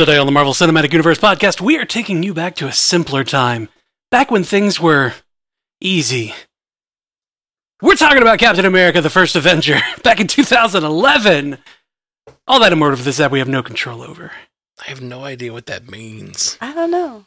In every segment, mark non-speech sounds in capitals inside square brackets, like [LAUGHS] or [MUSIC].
Today on the Marvel Cinematic Universe podcast, we are taking you back to a simpler time. Back when things were easy. We're talking about Captain America the First Avenger [LAUGHS] back in 2011. All that and more of this that we have no control over. I have no idea what that means. I don't know.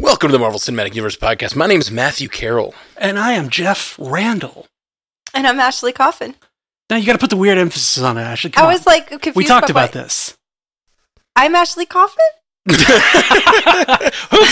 Welcome to the Marvel Cinematic Universe podcast. My name is Matthew Carroll. And I am Jeff Randall. And I'm Ashley Coffin. Now you got to put the weird emphasis on it, Ashley. Come I on. was like confused. we talked by about what- this. I'm Ashley Coffin. Who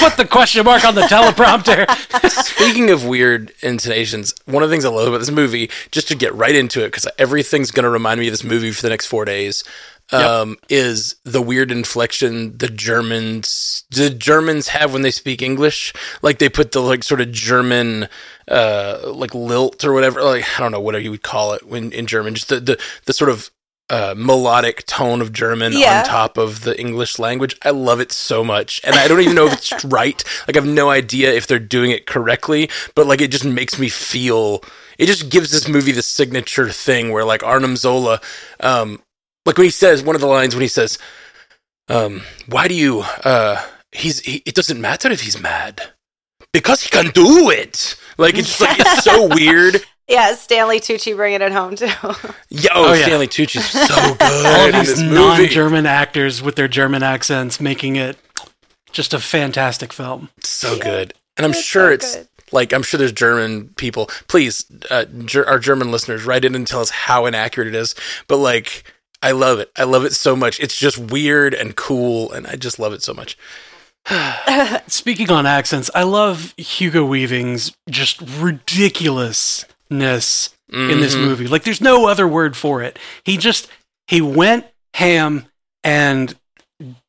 put the question mark on the teleprompter? [LAUGHS] Speaking of weird intonations, one of the things I love about this movie, just to get right into it, because everything's going to remind me of this movie for the next four days, um, is the weird inflection the Germans the Germans have when they speak English. Like they put the like sort of German uh like lilt or whatever. Like I don't know whatever you would call it when in German. Just the the, the sort of uh, melodic tone of German Yeah. on top of the English language. I love it so much. And I don't even know if it's [LAUGHS] right. Like, I have no idea if they're doing it correctly, but like, it just makes me feel, it just gives this movie the signature thing where like Arnim Zola, um, like when he says, one of the lines when he says, um, why do you, uh, he's, he, it doesn't matter if he's mad because he can do it. Like, it's just like, it's so [LAUGHS] weird. Yeah, Stanley Tucci bringing it home too. [LAUGHS] Yeah, oh, yeah. Stanley Tucci's so [LAUGHS] good All these non-German actors with their German accents making it just a fantastic film. so good and i'm It's sure so it's good. like i'm sure there's german people please uh, ger- our german listeners write in and tell us how inaccurate it is but like i love it i love it so much it's just weird and cool and i just love it so much [SIGHS] Speaking on accents, I love Hugo Weaving's just ridiculousness in this Mhm. movie. Like there's no other word for it. He just he went ham and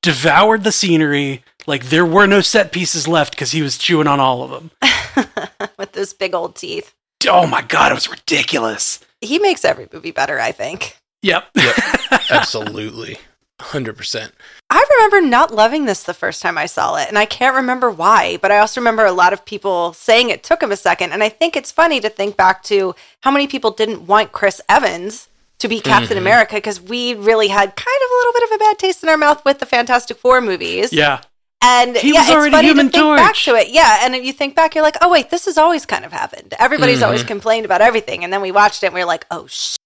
devoured the scenery. Like there were no set pieces left because he was chewing on all of them. [LAUGHS] With those big old teeth. Oh my god, it was ridiculous. He makes every movie better, I think. Yep. [LAUGHS] absolutely 100% I remember not loving this the first time I saw it, and I can't remember why, but I also remember a lot of people saying it took him a second. And I think it's funny to think back to how many people didn't want Chris Evans to be Captain Mm-hmm. America because we really had kind of a little bit of a bad taste in our mouth with the Fantastic Four movies. yeah. And He yeah, was it's funny Human to think back to it. Yeah, and if you think back, you're like, oh wait, this has always kind of happened. Everybody's Mm-hmm. always complained about everything, and then we watched it, and we were like, oh shit,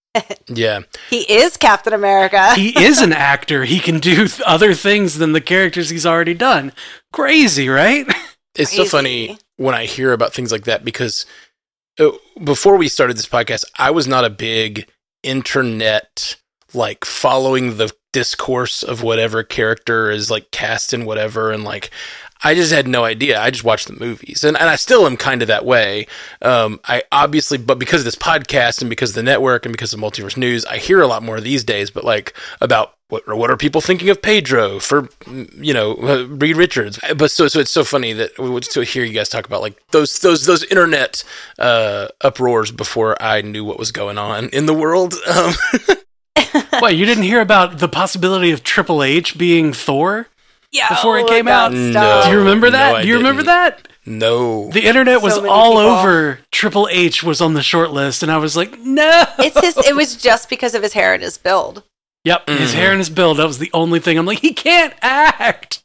yeah he is Captain America. He [LAUGHS] is an actor. He can do other things than the characters he's already done. Crazy, right? it's so funny when i hear about things like that because uh, before we started this podcast i was not a big internet like following the discourse of whatever character is like cast in whatever and like I just had no idea. I just watched the movies, and, and I still am kind of that way. Um, I obviously, but because of this podcast and because of the network and because of multiverse news, I hear a lot more these days. But like about what what are people thinking of Pedro for you know [LAUGHS] Reed Richards? But so so it's so funny that we would to hear you guys talk about like those those those internet uh, uproars before I knew what was going on in the world. Um, [LAUGHS] What, you didn't hear about the possibility of Triple H being Thor? Yeah, before it came out? stop. Do you remember that? I Do you remember didn't. that? no, The internet was So all people. over Triple H was on the short list, and I was like, no. It's his. It was just because of his hair and his build. Yep, his Mhm. hair and his build. That was the only thing. I'm like, he can't act.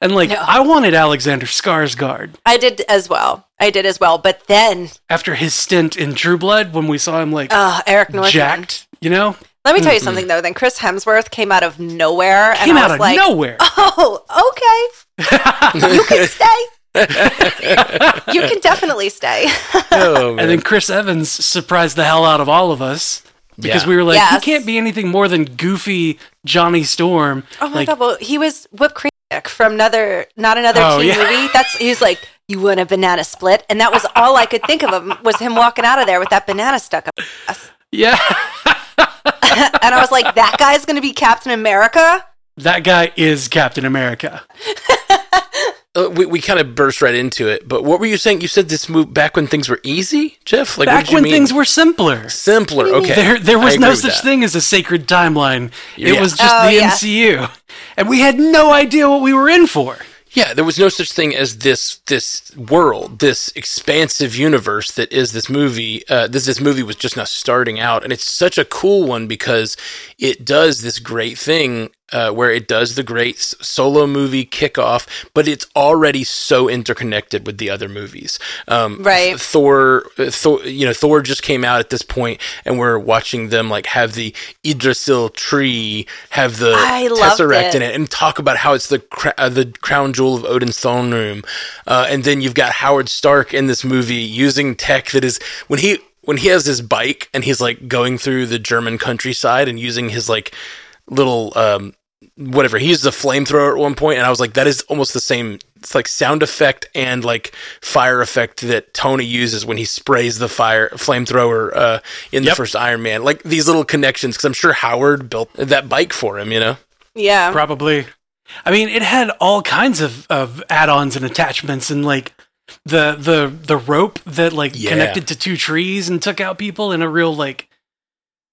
And like, No. I wanted Alexander Skarsgård I did as well. I did as well. But then, after his stint in True Blood when we saw him like uh, Eric Northman. jacked, you know, Let me tell you something though. Then Chris Hemsworth came out of nowhere, came and I out was of like, nowhere. "Oh, okay, you can [LAUGHS] stay. [LAUGHS] you can definitely stay." [LAUGHS] Oh, man. And then Chris Evans surprised the hell out of all of us because Yeah. we were like, Yes. he can't be anything more than goofy Johnny Storm. Oh my like, god! Well, he was whipped cream Dick from another, not another Oh, teen yeah. movie. That's he's like, "You want a banana split?" And that was all I could think of him was him walking out of there with that banana stuck up. Yeah, [LAUGHS] and I was like, "That guy's going to be Captain America." that guy is Captain America. [LAUGHS] Uh, we we kind of burst right into it. But what were you saying? You said this move back when things were easy, Jeff. Like what Back you when mean? things were simpler. simpler. Okay, There, there was no such that. thing as a sacred timeline. It Yeah. was just Oh, the yes. MCU, and we had no idea what we were in for. Yeah, there was no such thing as this this world, this expansive universe that is this movie. Uh, this this movie was just now starting out, and it's such a cool one because it does this great thing uh, where it does the great solo movie kickoff, but it's already so interconnected with the other movies. Um, Right. Thor, uh, Thor, you know, Thor just came out at this point, and we're watching them like have the Yggdrasil tree, have the I Tesseract it. in it, and talk about how it's the cra- uh, the crown jewel of Odin's throne room. Uh, and then you've got Howard Stark in this movie using tech that is when he when he has his bike and he's like going through the German countryside and using his like little um whatever he uses a flamethrower at one point and i was like that is almost the same it's like sound effect and like fire effect that tony uses when he sprays the fire flamethrower uh in the first iron man like these little connections because i'm sure howard built that bike for him you know Yeah, Probably. I mean, it had all kinds of, of add-ons and attachments, and like the the the rope that like Yeah. connected to two trees and took out people in a real like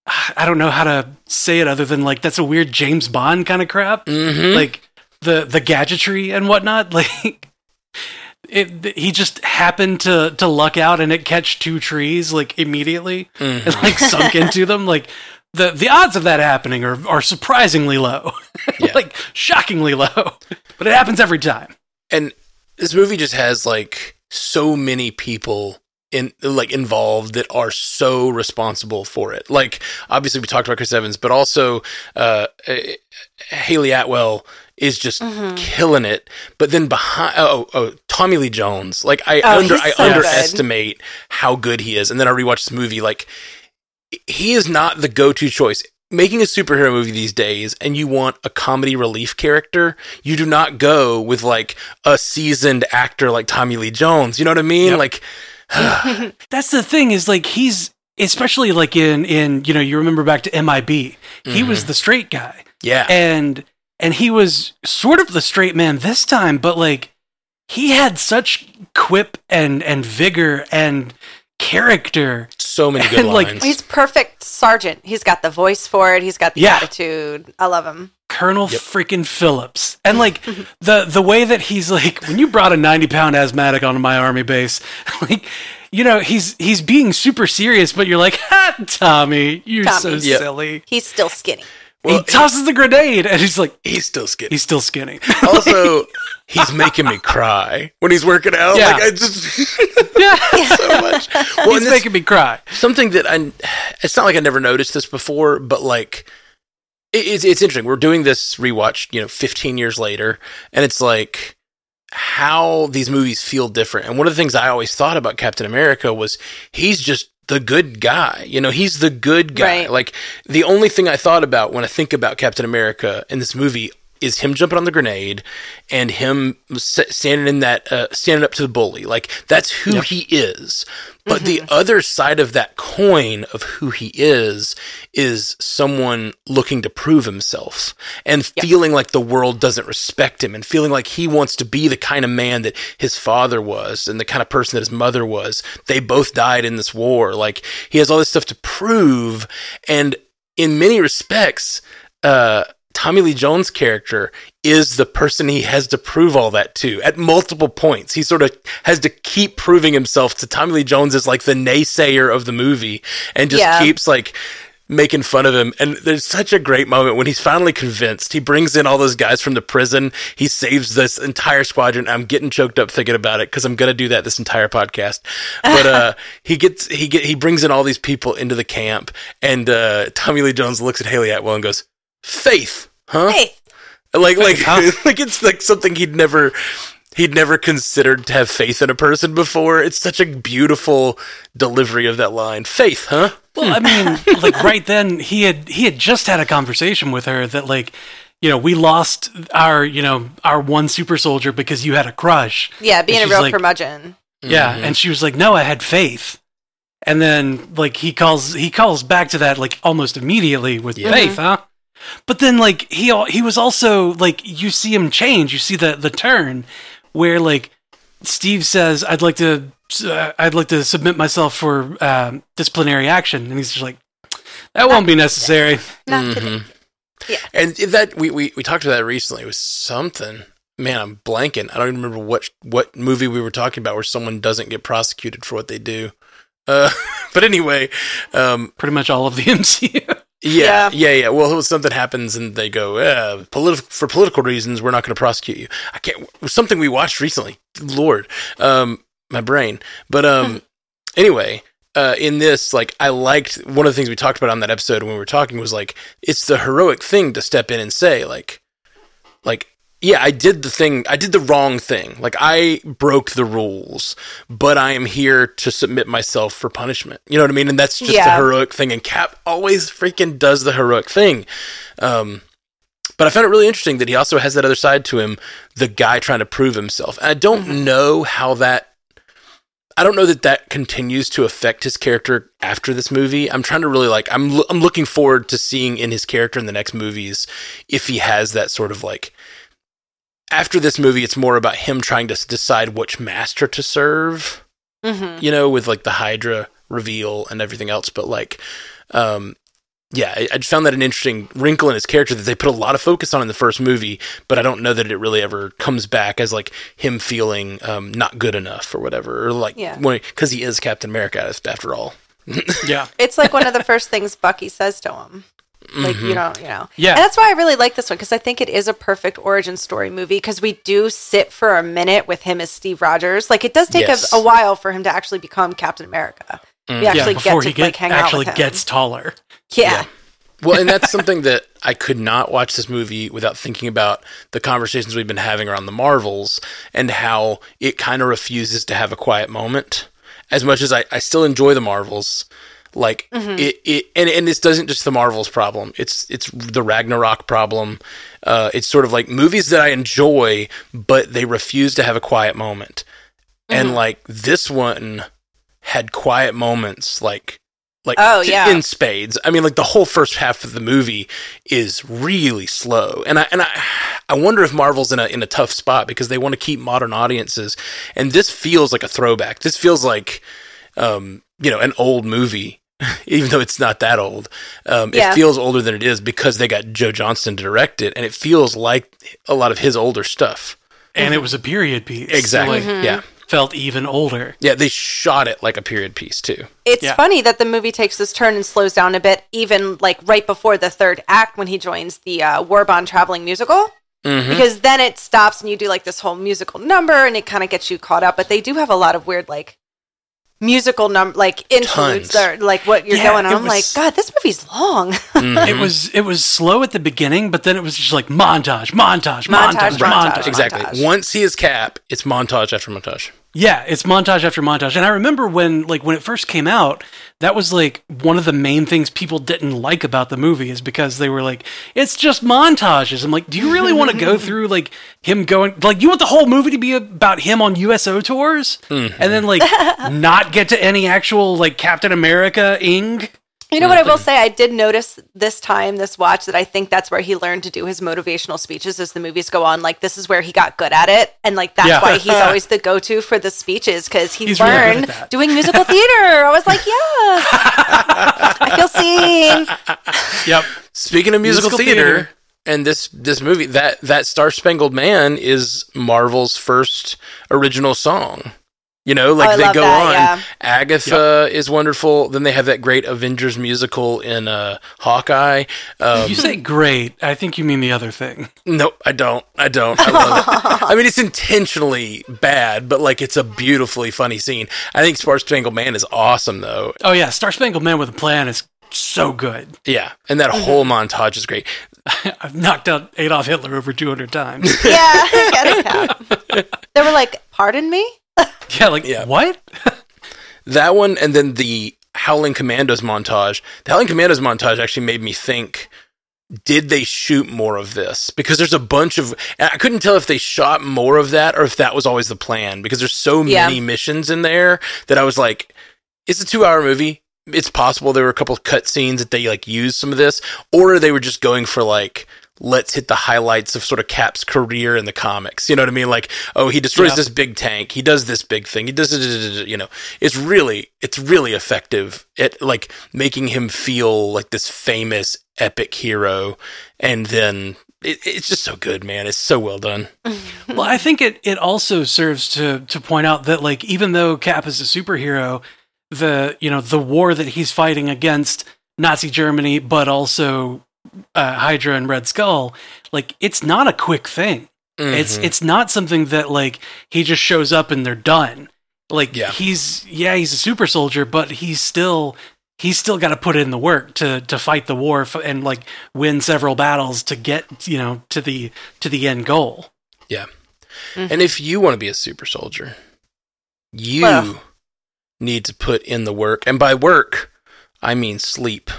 [SIGHS] I don't know how to say it other than like that's a weird James Bond kind of crap. mm-hmm. Like the the gadgetry and whatnot. [LAUGHS] Like it, he just happened to to luck out and it catch two trees like immediately Mm-hmm. and like sunk into them. [LAUGHS] Like the the odds of that happening are are surprisingly low, [LAUGHS] Yeah. like shockingly low. But it happens every time. and this movie just has like so many people in like involved that are so responsible for it. Like obviously we talked about Chris Evans, but also uh, uh, Hayley Atwell is just Mm-hmm. killing it. But then behind oh, oh Tommy Lee Jones, like I Oh, under I so good. underestimate how good he is. And then I rewatched this movie like he is not the go-to choice. Making a superhero movie these days and you want a comedy relief character, you do not go with like a seasoned actor like Tommy Lee Jones. You know what I mean? Yep. Like [SIGHS] That's the thing is like he's especially like in in you know you remember back to MIB. He Mm-hmm. was the straight guy. yeah. and and he was sort of the straight man this time but like he had such quip and and vigor and character so many good like, lines. he's perfect sergeant. He's got the voice for it. He's got the Yeah. attitude. I love him. colonel freaking phillips and like [LAUGHS] the the way that he's like when you brought a 90 pound asthmatic onto my army base [LAUGHS] like you know he's he's being super serious but you're like [LAUGHS] ha tommy you're so Yep. silly He's still skinny. Well, he tosses the grenade and he's like he's still skinny. he's still skinny [LAUGHS] also, he's making me cry when he's working out. Yeah. Like I just [LAUGHS] yeah so much. [LAUGHS] Well, he's this- making me cry something that I it's not like I never noticed this before, but like it, it's it's interesting. We're doing this rewatch, you know, 15 years later, and it's like how these movies feel different. And one of the things I always thought about Captain America was he's just the good guy. You know, he's the good guy. Right. Like the only thing I thought about when I think about Captain America in this movie is him jumping on the grenade and him standing in that uh, standing up to the bully. Like that's who he is. But the other side of that coin of who he is is someone looking to prove himself and feeling like the world doesn't respect him and feeling like he wants to be the kind of man that his father was and the kind of person that his mother was. They both died in this war. Like he has all this stuff to prove and in many respects uh Tommy Lee Jones' character is the person he has to prove all that to at multiple points. He sort of has to keep proving himself to Tommy Lee Jones as like the naysayer of the movie and just Yeah. keeps like making fun of him. And there's such a great moment when he's finally convinced. He brings in all those guys from the prison. He saves this entire squadron. I'm getting choked up thinking about it because I'm gonna do that this entire podcast. But uh, [LAUGHS] he gets he get he brings in all these people into the camp, and uh, Tommy Lee Jones looks at Hayley Atwell and goes, "Faith, huh?" Hey, Like like huh? [LAUGHS] like it's like something he'd never he'd never considered to have faith in a person before. It's such a beautiful delivery of that line. Faith, huh? Well, I hmm. mean, like right then he had he had just had a conversation with her that like, you know, we lost our, you know, our one super soldier because you had a crush. yeah, being a real like- curmudgeon. Yeah, mm-hmm. and she was like, "No, I had faith." And then like he calls he calls back to that like almost immediately with Yeah. faith, huh? But then like he he was also like you see him change. You see the the turn where like Steve says, "I'd like to uh, I'd like to submit myself for um, disciplinary action," and he's just like, "That won't be necessary." Not today. And that we, we we talked about that recently. It was something. Man, I'm blanking. I don't even remember what what movie we were talking about where someone doesn't get prosecuted for what they do. Uh, [LAUGHS] but anyway, um, Pretty much all of the MCU. Yeah, Yeah. yeah, yeah. Well, something happens and they go, politi- for political reasons, we're not going to prosecute you. I can't. Something we watched recently. Lord, um, my brain. But um, anyway, uh, in this, like, I liked one of the things we talked about on that episode when we were talking was like, it's the heroic thing to step in and say, like, like, yeah, I did the thing, I did the wrong thing. Like, I broke the rules, but I am here to submit myself for punishment. You know what I mean? And that's just Yeah. the heroic thing. And Cap always freaking does the heroic thing. Um, but I found it really interesting that he also has that other side to him, the guy trying to prove himself. And I don't know how that. I don't know that that continues to affect his character after this movie. I'm trying to really like. I'm I'm looking forward to seeing in his character in the next movies if he has that sort of like. After this movie, it's more about him trying to decide which master to serve hmm you know, with like the Hydra reveal and everything else. But like, um, yeah, I, I just found that an interesting wrinkle in his character that they put a lot of focus on in the first movie, but I don't know that it really ever comes back as like him feeling um, not good enough or whatever, or like Yeah. because he is Captain America after all. [LAUGHS] yeah. It's like one of the first things Bucky says to him. Like you mm-hmm. know, you know, Yeah. And that's why I really like this one because I think it is a perfect origin story movie because we do sit for a minute with him as Steve Rogers. Like it does take Yes. a, a while for him to actually become Captain America. Mm. We Yeah, actually before get to he get, like hang actually out with him. gets taller. yeah. Well, and that's something that I could not watch this movie without thinking about the conversations we've been having around the Marvels and how it kind of refuses to have a quiet moment. As much as I, I still enjoy the Marvels, like it, it and, and this doesn't just the Marvels problem. It's it's the Ragnarok problem. Uh, it's sort of like movies that I enjoy, but they refuse to have a quiet moment. And like this one had quiet moments, like like Oh, yeah. in spades. I mean, like the whole first half of the movie is really slow, and I and I I wonder if Marvel's in a in a tough spot because they want to keep modern audiences, and this feels like a throwback. This feels like um, you know an old movie. [LAUGHS] Even though it's not that old, um, Yeah. it feels older than it is because they got Joe Johnston to direct it, and it feels like a lot of his older stuff. And it was a period piece. so, Exactly. like, Yeah. Felt even older. Yeah. They shot it like a period piece too. It's Yeah. funny that the movie takes this turn and slows down a bit, even like right before the third act when he joins the uh, War Bond traveling musical. Mm-hmm. Because then it stops and you do like this whole musical number and it kind of gets you caught up. But they do have a lot of weird like musical number like interludes Tons. that like what you're Yeah, going on. I'm like, God, this movie's long. [LAUGHS] Mm-hmm. It was it was slow at the beginning, but then it was just like montage, montage, montage, Montage, montage. montage. Exactly. montage. Once he is Cap, it's montage after montage. Yeah, it's montage after montage. And I remember when like when it first came out, that was like one of the main things people didn't like about the movie is because they were like, it's just montages. I'm like, do you really want to go [LAUGHS] through like him going like you want the whole movie to be about him on USO tours mm-hmm. and then like [LAUGHS] not get to any actual like Captain America ing? You know what I will say? I did notice this time, this watch, that I think that's where he learned to do his motivational speeches as the movies go on. Like, this is where he got good at it. And, like, that's Yeah. why he's [LAUGHS] always the go to for the speeches because he He's really good at learned that. doing musical theater. I was like, yes. I feel seen. [LAUGHS] Yep. Speaking of musical, Musical theater, theater. and this this movie, that that Star Spangled Man is Marvel's first original song. You know, like Oh, they go that, on. yeah. Agatha is wonderful. Then they have that great Avengers musical in uh, Hawkeye. Um, You say great. I think you mean the other thing. Nope, I don't. I don't. I love it. [LAUGHS] I mean, it's intentionally bad, but like it's a beautifully funny scene. I think Star Spangled Man is awesome, though. Oh yeah, Star Spangled Man with a Plan is so good. Yeah, and that Mm-hmm. whole montage is great. [LAUGHS] I've knocked out Adolf Hitler over 200 times. [LAUGHS] Yeah, get it, Cap. They were like, "Pardon me." [LAUGHS] yeah, like Yeah. what? [LAUGHS] That one, and then the Howling Commandos montage. The Howling Commandos montage actually made me think. Did they shoot more of this? Because there's a bunch of. and I couldn't tell if they shot more of that or if that was always the plan. Because there's so Yeah. many missions in there that I was like, it's a two hour movie. It's possible there were a couple of cut scenes that they like used some of this, or they were just going for like, let's hit the highlights of sort of Cap's career in the comics. You know what I mean? Like, oh, he destroys Yeah. this big tank. He does this big thing. He does, you know, it's really, it's really effective at like making him feel like this famous epic hero. And then it, it's just so good, man. It's so well done. [LAUGHS] Well, I think it it also serves to to point out that like even though Cap is a superhero, the you know the war that he's fighting against Nazi Germany, but also uh, Hydra and Red Skull, like it's not a quick thing. It's Mhm. it's not something that like he just shows up and they're done. Like Yeah. he's yeah he's a super soldier, but he's still he's still got to put in the work to to fight the war f- and like win several battles to get you know to the to the end goal. Yeah. And if you want to be a super soldier, you Well. need to put in the work. And by work, I mean sleep.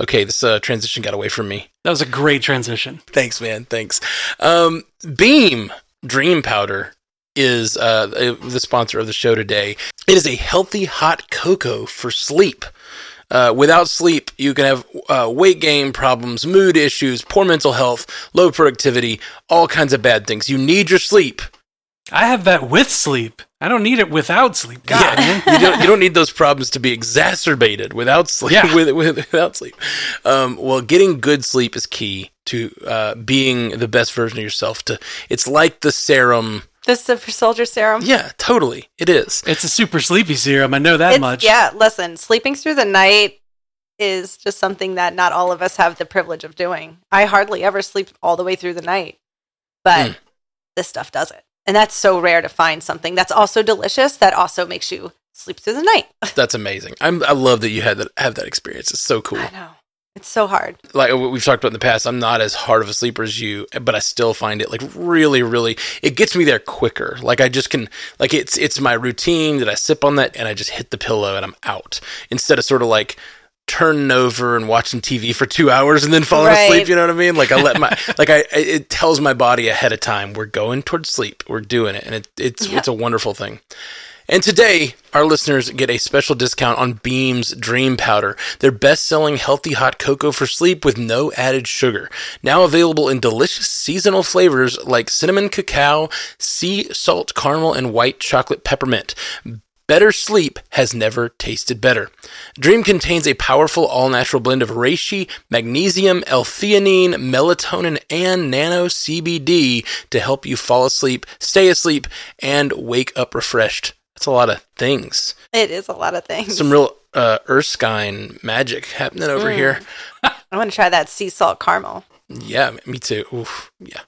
Okay, this uh, transition got away from me. That was a great transition. Thanks, man. Thanks. Um, Beam Dream Powder is uh, the sponsor of the show today. It is a healthy hot cocoa for sleep. Uh, without sleep, you can have uh, weight gain problems, mood issues, poor mental health, low productivity, all kinds of bad things. You need your sleep. I have that with sleep. I don't need it without sleep. God, man. you don't you don't need those problems to be exacerbated without sleep. Yeah. With, with, without sleep. Um, well, getting good sleep is key to uh, being the best version of yourself. To it's like the serum. The super soldier serum. Yeah, totally. It is. It's a super sleepy serum. I know that It's- much. Yeah, listen, sleeping through the night is just something that not all of us have the privilege of doing. I hardly ever sleep all the way through the night, but Mm. this stuff does it. And that's so rare to find something that's also delicious that also makes you sleep through the night. [LAUGHS] That's amazing. I'm, I love that you had that have that experience. It's so cool. I know. It's so hard. like we've talked about in the past, I'm not as hard of a sleeper as you, but I still find it like really, really. It gets me there quicker. Like I just can, like it's it's my routine that I sip on that and I just hit the pillow and I'm out instead of sort of like turning over and watching TV for two hours and then falling Right. asleep. You know what I mean? Like I let my [LAUGHS] like I it tells my body ahead of time we're going towards sleep. We're doing it, and it, it's Yeah. it's a wonderful thing. And today, our listeners get a special discount on Beam's Dream Powder, their best selling healthy hot cocoa for sleep with no added sugar. Now available in delicious seasonal flavors like cinnamon cacao, sea salt caramel, and white chocolate peppermint. Better sleep has never tasted better. Dream contains a powerful all natural blend of reishi, magnesium, L-theanine, melatonin, and nano CBD to help you fall asleep, stay asleep, and wake up refreshed. That's a lot of things. It is a lot of things. Some real uh, Erskine magic happening over here. I want to try that sea salt caramel. Yeah, me too. Oof, yeah.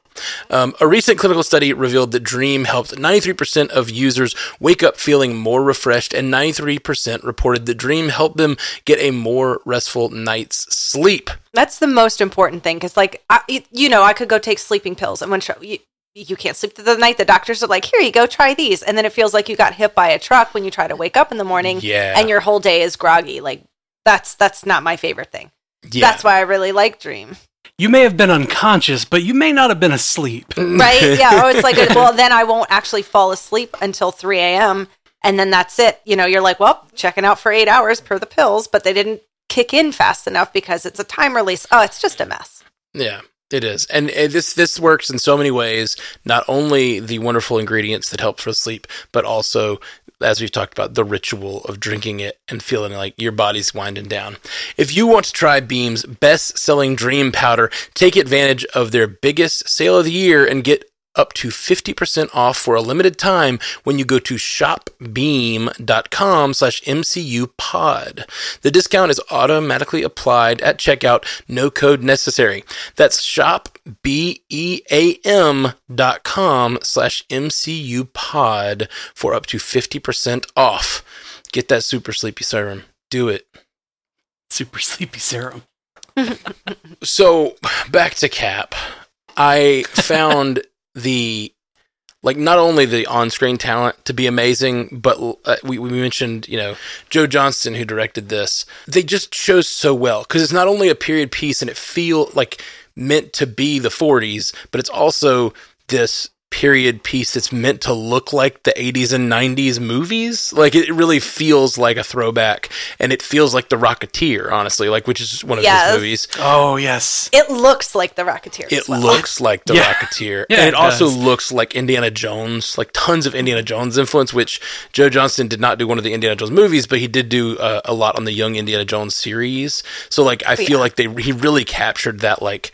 Um, a recent clinical study revealed that Dream helped 93% of users wake up feeling more refreshed, and 93% reported that Dream helped them get a more restful night's sleep. That's the most important thing because, like, I, you- know, I could go take sleeping pills, and when tr- you, you can't sleep through the night, the doctors are like, "Here you go, try these," and then it feels like you got hit by a truck when you try to wake up in the morning, Yeah. and your whole day is groggy. Like, that's that's not my favorite thing. Yeah. That's why I really like Dream. You may have been unconscious, but you may not have been asleep. [LAUGHS] right? Yeah. Or it's like, [LAUGHS] well, then I won't actually fall asleep until 3 a.m. And then that's it. You know, you're like, well, checking out for eight hours per the pills, but they didn't kick in fast enough because it's a time release. Oh, it's just a mess. Yeah, it is, and uh, this this works in so many ways. Not only the wonderful ingredients that help for sleep, but also, as we've talked about, the ritual of drinking it and feeling like your body's winding down. If you want to try Beam's best-selling Dream Powder, take advantage of their biggest sale of the year and get up to 50% off for a limited time when you go to shopbeam.com slash MCU pod. The discount is automatically applied at checkout, no code necessary. That's shopbeam.com slash MCU pod for up to 50% off. Get that super sleepy serum. Do it. Super sleepy serum. So back to Cap. I found [LAUGHS] the like not only the on-screen talent to be amazing, but uh, we, we mentioned you know Joe Johnston who directed this. They just chose so well because it's not only a period piece and it feel like meant to be the 40s, but it's also this period piece that's meant to look like the 80s and 90s movies. Like it really feels like a throwback, and it feels like The Rocketeer, honestly, like which is one of Yes. his movies. Oh yes. It looks like the Rocketeer. It as well. looks like the [LAUGHS] Yeah. Rocketeer, Yeah, and it it, also looks like Indiana Jones, like tons of Indiana Jones influence. Which Joe Johnston did not do one of the Indiana Jones movies, but he did do uh, a lot on the Young Indiana Jones series. So like, I feel yeah. like they he really captured that like.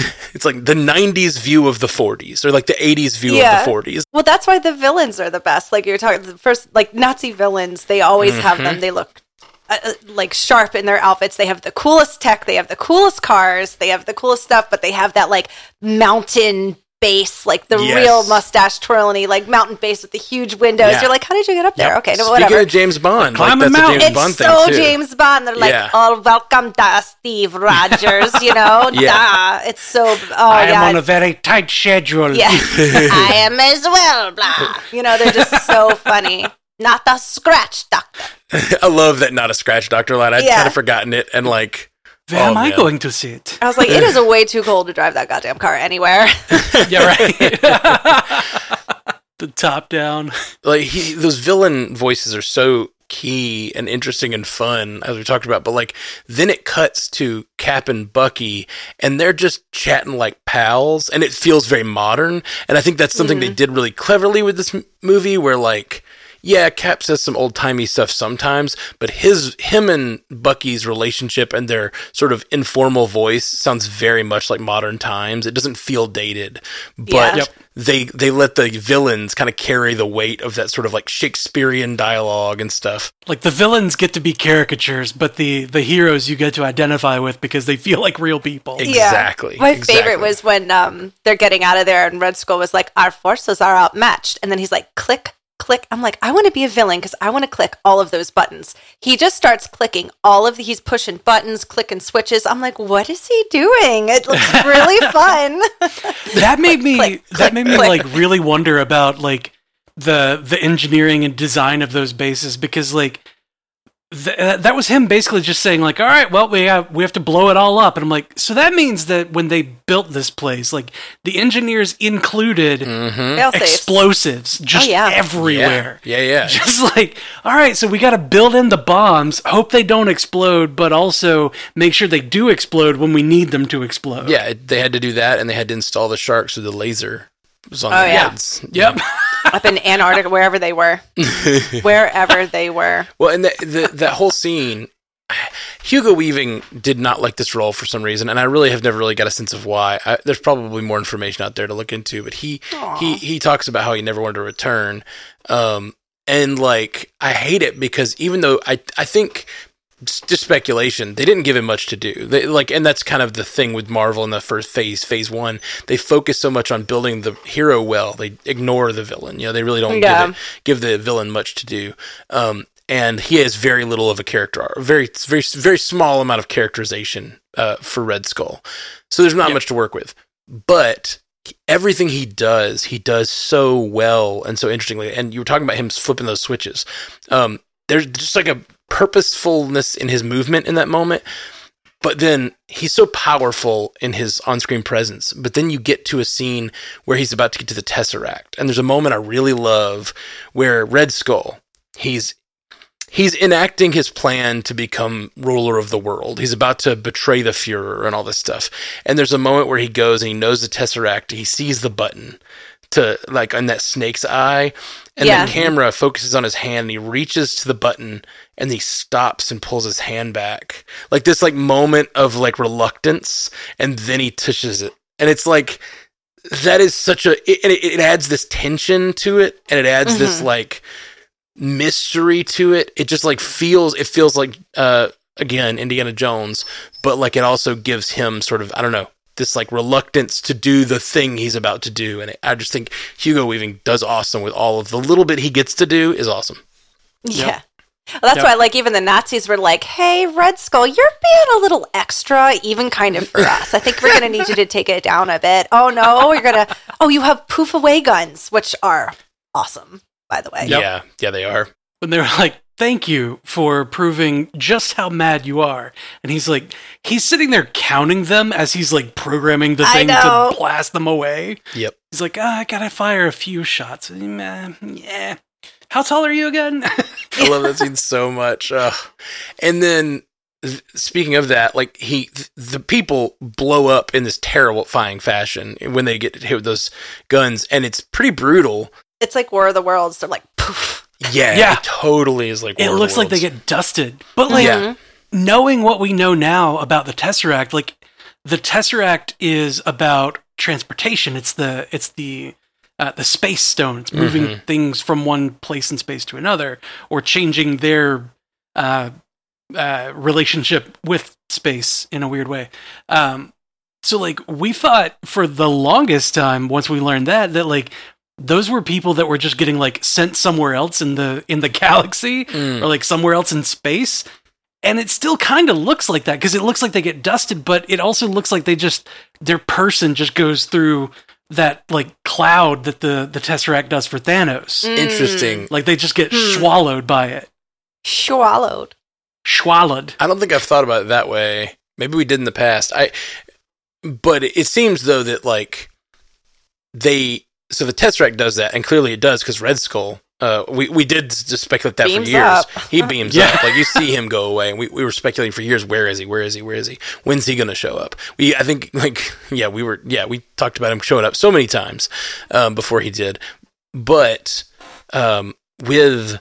[LAUGHS] It's like the 90s view of the 40s, or like the 80s view Yeah. of the 40s. Well, that's why the villains are the best. Like you're talking, the first like Nazi villains, they always have Mm-hmm. them. They look uh, uh, like sharp in their outfits. They have the coolest tech. They have the coolest cars. They have the coolest stuff. But they have that like mountain base, like the Yes. real mustache twirling, like mountain base with the huge windows. Yeah. You're like, how did you get up there? Yep. Okay, no, whatever. Speaking whatever. of James Bond, Climb like, that's a mountain. James it's Bond thing so too. James Bond. They're like, Yeah. "Oh, welcome, to Steve Rogers." You know, [LAUGHS] Yeah. Duh. It's so. Oh, I yeah. am on a very tight schedule. Yes, [LAUGHS] I am as well. Blah. You know, they're just so funny. Not the scratch doctor. [LAUGHS] I love that not a scratch doctor line. I'd Yeah. kind of forgotten it, and like, Where Oh, am I man. going to sit? I was like, it is a [LAUGHS] way too cold to drive that goddamn car anywhere. [LAUGHS] yeah, right. [LAUGHS] the top down. like he those villain voices are so key and interesting and fun as we talked about but like then it cuts to cap and bucky and they're just chatting like pals and it feels very modern and i think that's something they mm-hmm. did really cleverly with this m- movie where like yeah cap says some old-timey stuff sometimes but his him and bucky's relationship and their sort of informal voice sounds very much like modern times it doesn't feel dated but Yeah. Yep. they they let the villains kind of carry the weight of that sort of like Shakespearean dialogue and stuff. Like the villains get to be caricatures, but the the heroes you get to identify with because they feel like real people. Exactly. My exactly. favorite was when um, they're getting out of there and Red Skull was like, our forces are outmatched. And then he's like, click, click. I'm like, I want to be a villain because I want to click all of those buttons. He just starts clicking all of the, he's pushing buttons, clicking switches. I'm like, what is he doing? It looks [LAUGHS] really fun. that made me Click, that click, made me like really wonder about like the the engineering and design of those bases because like th- uh, that was him basically just saying like all right well we have we have to blow it all up and I'm like so that means that when they built this place like the engineers included Fail safes. explosives just Oh, yeah. everywhere Yeah, yeah, yeah. just like all right so we got to build in the bombs hope they don't explode but also make sure they do explode when we need them to explode yeah, they had to do that, and they had to install the sharks with the laser. Was on Oh, their yeah. heads. yep Up in Antarctica, wherever they were. [LAUGHS] wherever they were. Well, and the, the that whole scene, Hugo Weaving did not like this role for some reason, and I really have never really got a sense of why. I, there's probably more information out there to look into, but he he he talks about how he never wanted to return, um, and like I hate it because even though I I think just speculation. They didn't give him much to do. They, like, and that's kind of the thing with Marvel in the first phase, phase one. They focus so much on building the hero well, they ignore the villain. You know, they really don't Yeah. give it, give the villain much to do. Um, and he has very little of a character very, very, very small amount of characterization uh, for Red Skull. So there's not much to work with. But everything he does, he does so well and so interestingly. And you were talking about him flipping those switches. Um, there's just like a purposefulness in his movement in that moment. But then he's so powerful in his on screen presence. But then you get to a scene where he's about to get to the Tesseract. And there's a moment I really love where Red Skull, he's he's enacting his plan to become ruler of the world. He's about to betray the Fuhrer and all this stuff. And there's a moment where he goes and he knows the Tesseract, he sees the button to like on that snake's eye. And Yeah. the camera focuses on his hand and he reaches to the button and he stops and pulls his hand back. Like this like moment of like reluctance and then he touches it. And it's like that is such a it, it, it adds this tension to it and it adds this like mystery to it it just like feels it feels like uh again indiana jones but like it also gives him sort of i don't know this like reluctance to do the thing he's about to do and i just think hugo weaving does awesome with all of the little bit he gets to do is awesome Yeah. Well, that's Yep. why, like, even the Nazis were like, "Hey, Red Skull, you're being a little extra, even kind of for us. I think we're going to need you to take it down a bit." Oh no, you're gonna. Oh, you have poof away guns, which are awesome, by the way. yeah yeah they are when they were like, "Thank you for proving just how mad you are," and he's like, he's sitting there counting them as he's like programming the thing to blast them away. yep He's like, ah, I gotta fire a few shots. Meh, yeah. How tall are you again? I love that scene so much. [LAUGHS] Ugh. And then, th- speaking of that, like he, th- the people blow up in this terrifying fashion when they get hit with those guns, and it's pretty brutal. It's like War of the Worlds. They're like, poof. Yeah, Yeah. it totally is like. it looks like they get dusted. But like Yeah. knowing what we know now about the Tesseract, like the Tesseract is about transportation. It's the it's the uh, the space stone. It's moving Mm-hmm. things from one place in space to another, or changing their uh, uh, relationship with space in a weird way. Um, so like we thought for the longest time, once we learned that, that like those were people that were just getting like sent somewhere else in the in the [LAUGHS] galaxy Mm. or like somewhere else in space. And it still kind of looks like that because it looks like they get dusted, but it also looks like they just their person just goes through that like cloud that the the Tesseract does for Thanos. Interesting. Like they just get Hmm. swallowed by it, swallowed. swallowed. I don't think I've thought about it that way. Maybe we did in the past. I, but it seems though that like they so the Tesseract does that, and clearly it does because Red Skull. Uh, we we did just speculate that Beams for years. up. He [LAUGHS] beams Yeah. up, like you see him go away, and we, we were speculating for years. Where is he? Where is he? Where is he? When's he going to show up? We I think like yeah we were yeah we talked about him showing up so many times um, before he did, but um, with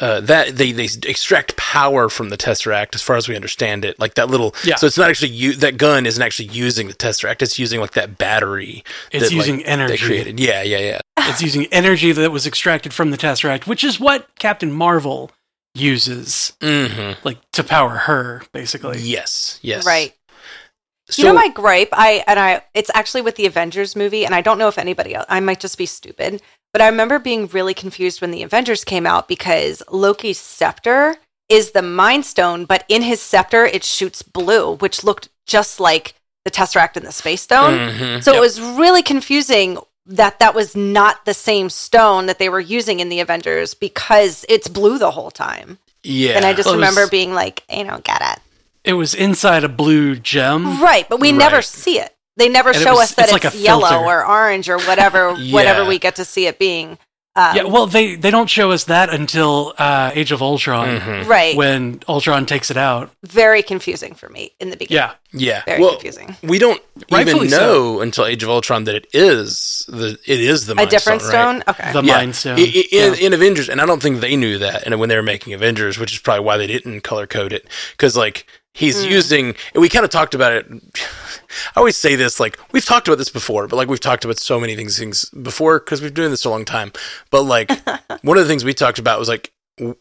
uh, that they they extract power from the tesseract as far as we understand it like that little Yeah. so it's not actually u- that gun isn't actually using the tesseract it's using like that battery It's that, like, using energy. they created yeah yeah yeah [LAUGHS] It's using energy that was extracted from the Tesseract, which is what Captain Marvel uses, hmm like to power her, basically. yes yes Right. so, you know my gripe, I and I it's actually with the Avengers movie, and I don't know if anybody else I might just be stupid, but I remember being really confused when the Avengers came out because Loki's scepter is the Mind Stone, but in his scepter it shoots blue, which looked just like the Tesseract and the Space Stone. Mhm. So it was really confusing that that was not the same stone that they were using in the Avengers because it's blue the whole time. yeah And I just Well, it was- remember being like, I don't get it. It was inside a blue gem. Right, but we never see it. They never And it show was- us that it's it's, like a yellow or orange or whatever, [LAUGHS] Yeah. whatever we get to see it being. Um, Yeah, well, they they don't show us that until uh, Age of Ultron, Mhm. right. when Ultron takes it out. Very confusing for me in the beginning. Yeah, yeah Very well confusing. we don't Rightfully even know until age of ultron that it is the it is the A Mind different Stone, right? Okay. the Mind Stone. I- I- in, Yeah. in Avengers, and I don't think they knew that, and when they were making Avengers, which is probably why they didn't color code it, because like he's Hmm. using, and we kind of talked about it. [SIGHS] I always say this, like we've talked about this before, but like we've talked about so many things things before because we've been doing this a long time. But like [LAUGHS] one of the things we talked about was like. w-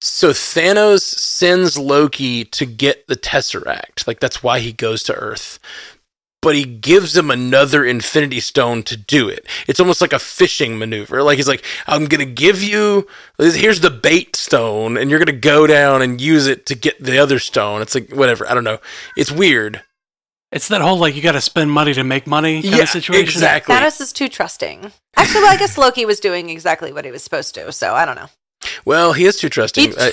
So Thanos sends Loki to get the Tesseract. Like that's why he goes to Earth but he gives him another infinity stone to do it. It's almost like a fishing maneuver. Like he's like, I'm gonna give you here's the bait stone, and you're gonna go down and use it to get the other stone. It's like whatever. I don't know. It's weird. it's that whole like you got to spend money to make money kind Yeah, of situation. exactly. Thanos is too trusting. Actually, well, I guess Loki was doing exactly what he was supposed to, so I don't know. Well, he is too He trusting. Uh.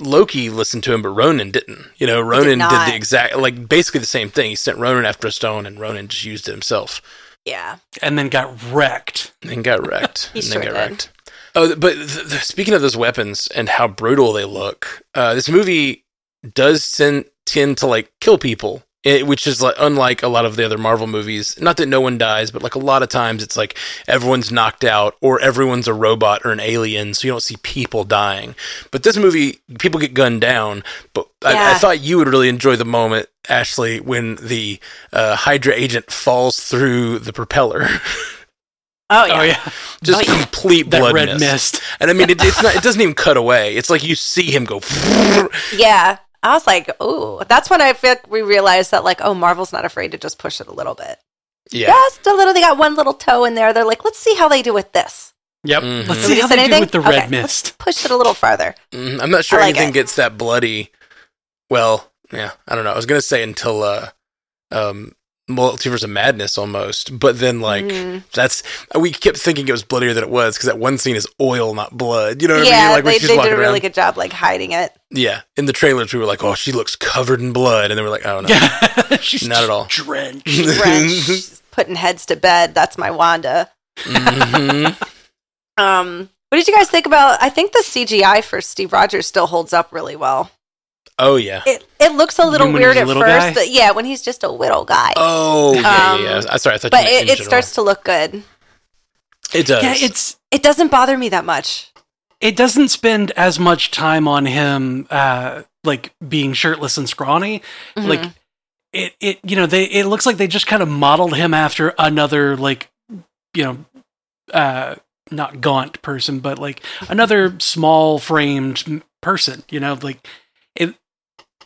Loki listened to him, but Ronan didn't. You know, Ronan did, not. the exact like basically the same thing. He sent Ronan after a stone, and Ronan just used it himself. Yeah. And then got wrecked. and then got wrecked. [LAUGHS] He and sure then got did. wrecked. Oh, but th- th- speaking of those weapons and how brutal they look, uh, this movie does tend, tend to like kill people It, which is like unlike a lot of the other Marvel movies. Not that no one dies, but like a lot of times it's like everyone's knocked out or everyone's a robot or an alien, so you don't see people dying. But this movie, people get gunned down. But I, I thought you would really enjoy the moment, Ashley, when the uh, Hydra agent falls through the propeller. [LAUGHS] Oh yeah. Oh yeah, Just Oh, yeah. complete that blood red mist. mist. And I mean, it, it's not. It [LAUGHS] doesn't even cut away. It's like you see him go. Yeah. I was like, oh, that's when I feel like we realized that, like, oh, Marvel's not afraid to just push it a little bit. Yeah. Just a little. They got one little toe in there. They're like, let's see how they do with this. Yep. Mhm. Let's see how say they do with the Okay, red let's mist. Push it a little farther. Mhm. I'm not sure like anything it. gets that bloody. Well, yeah, I don't know. I was gonna say until uh, um, Multiverse of Madness almost, but then like Mhm. that's we kept thinking it was bloodier than it was because that one scene is oil, not blood. You know what I mean? Like when they, she's they did a really around. good job, like hiding it. Yeah, in the trailers we were like, oh, she looks covered in blood, and then we're like, oh no, Yeah, [LAUGHS] she's Not at all. drenched. [LAUGHS] French she's putting heads to bed. That's my Wanda. Mhm. [LAUGHS] Um, what did you guys think about? I think the CGI for Steve Rogers still holds up really well. Oh yeah, It it looks a little weird a at little first. but yeah, when he's just a little guy. oh yeah, Um, yeah, yeah. I'm sorry, I thought, but you meant it, in it starts to look good. It does. Yeah, it's It doesn't bother me that much. it doesn't spend as much time on him uh like being shirtless and scrawny Mm-hmm. like it it you know they it looks like they just kind of modeled him after another like you know uh not gaunt person but like another small framed person you know like it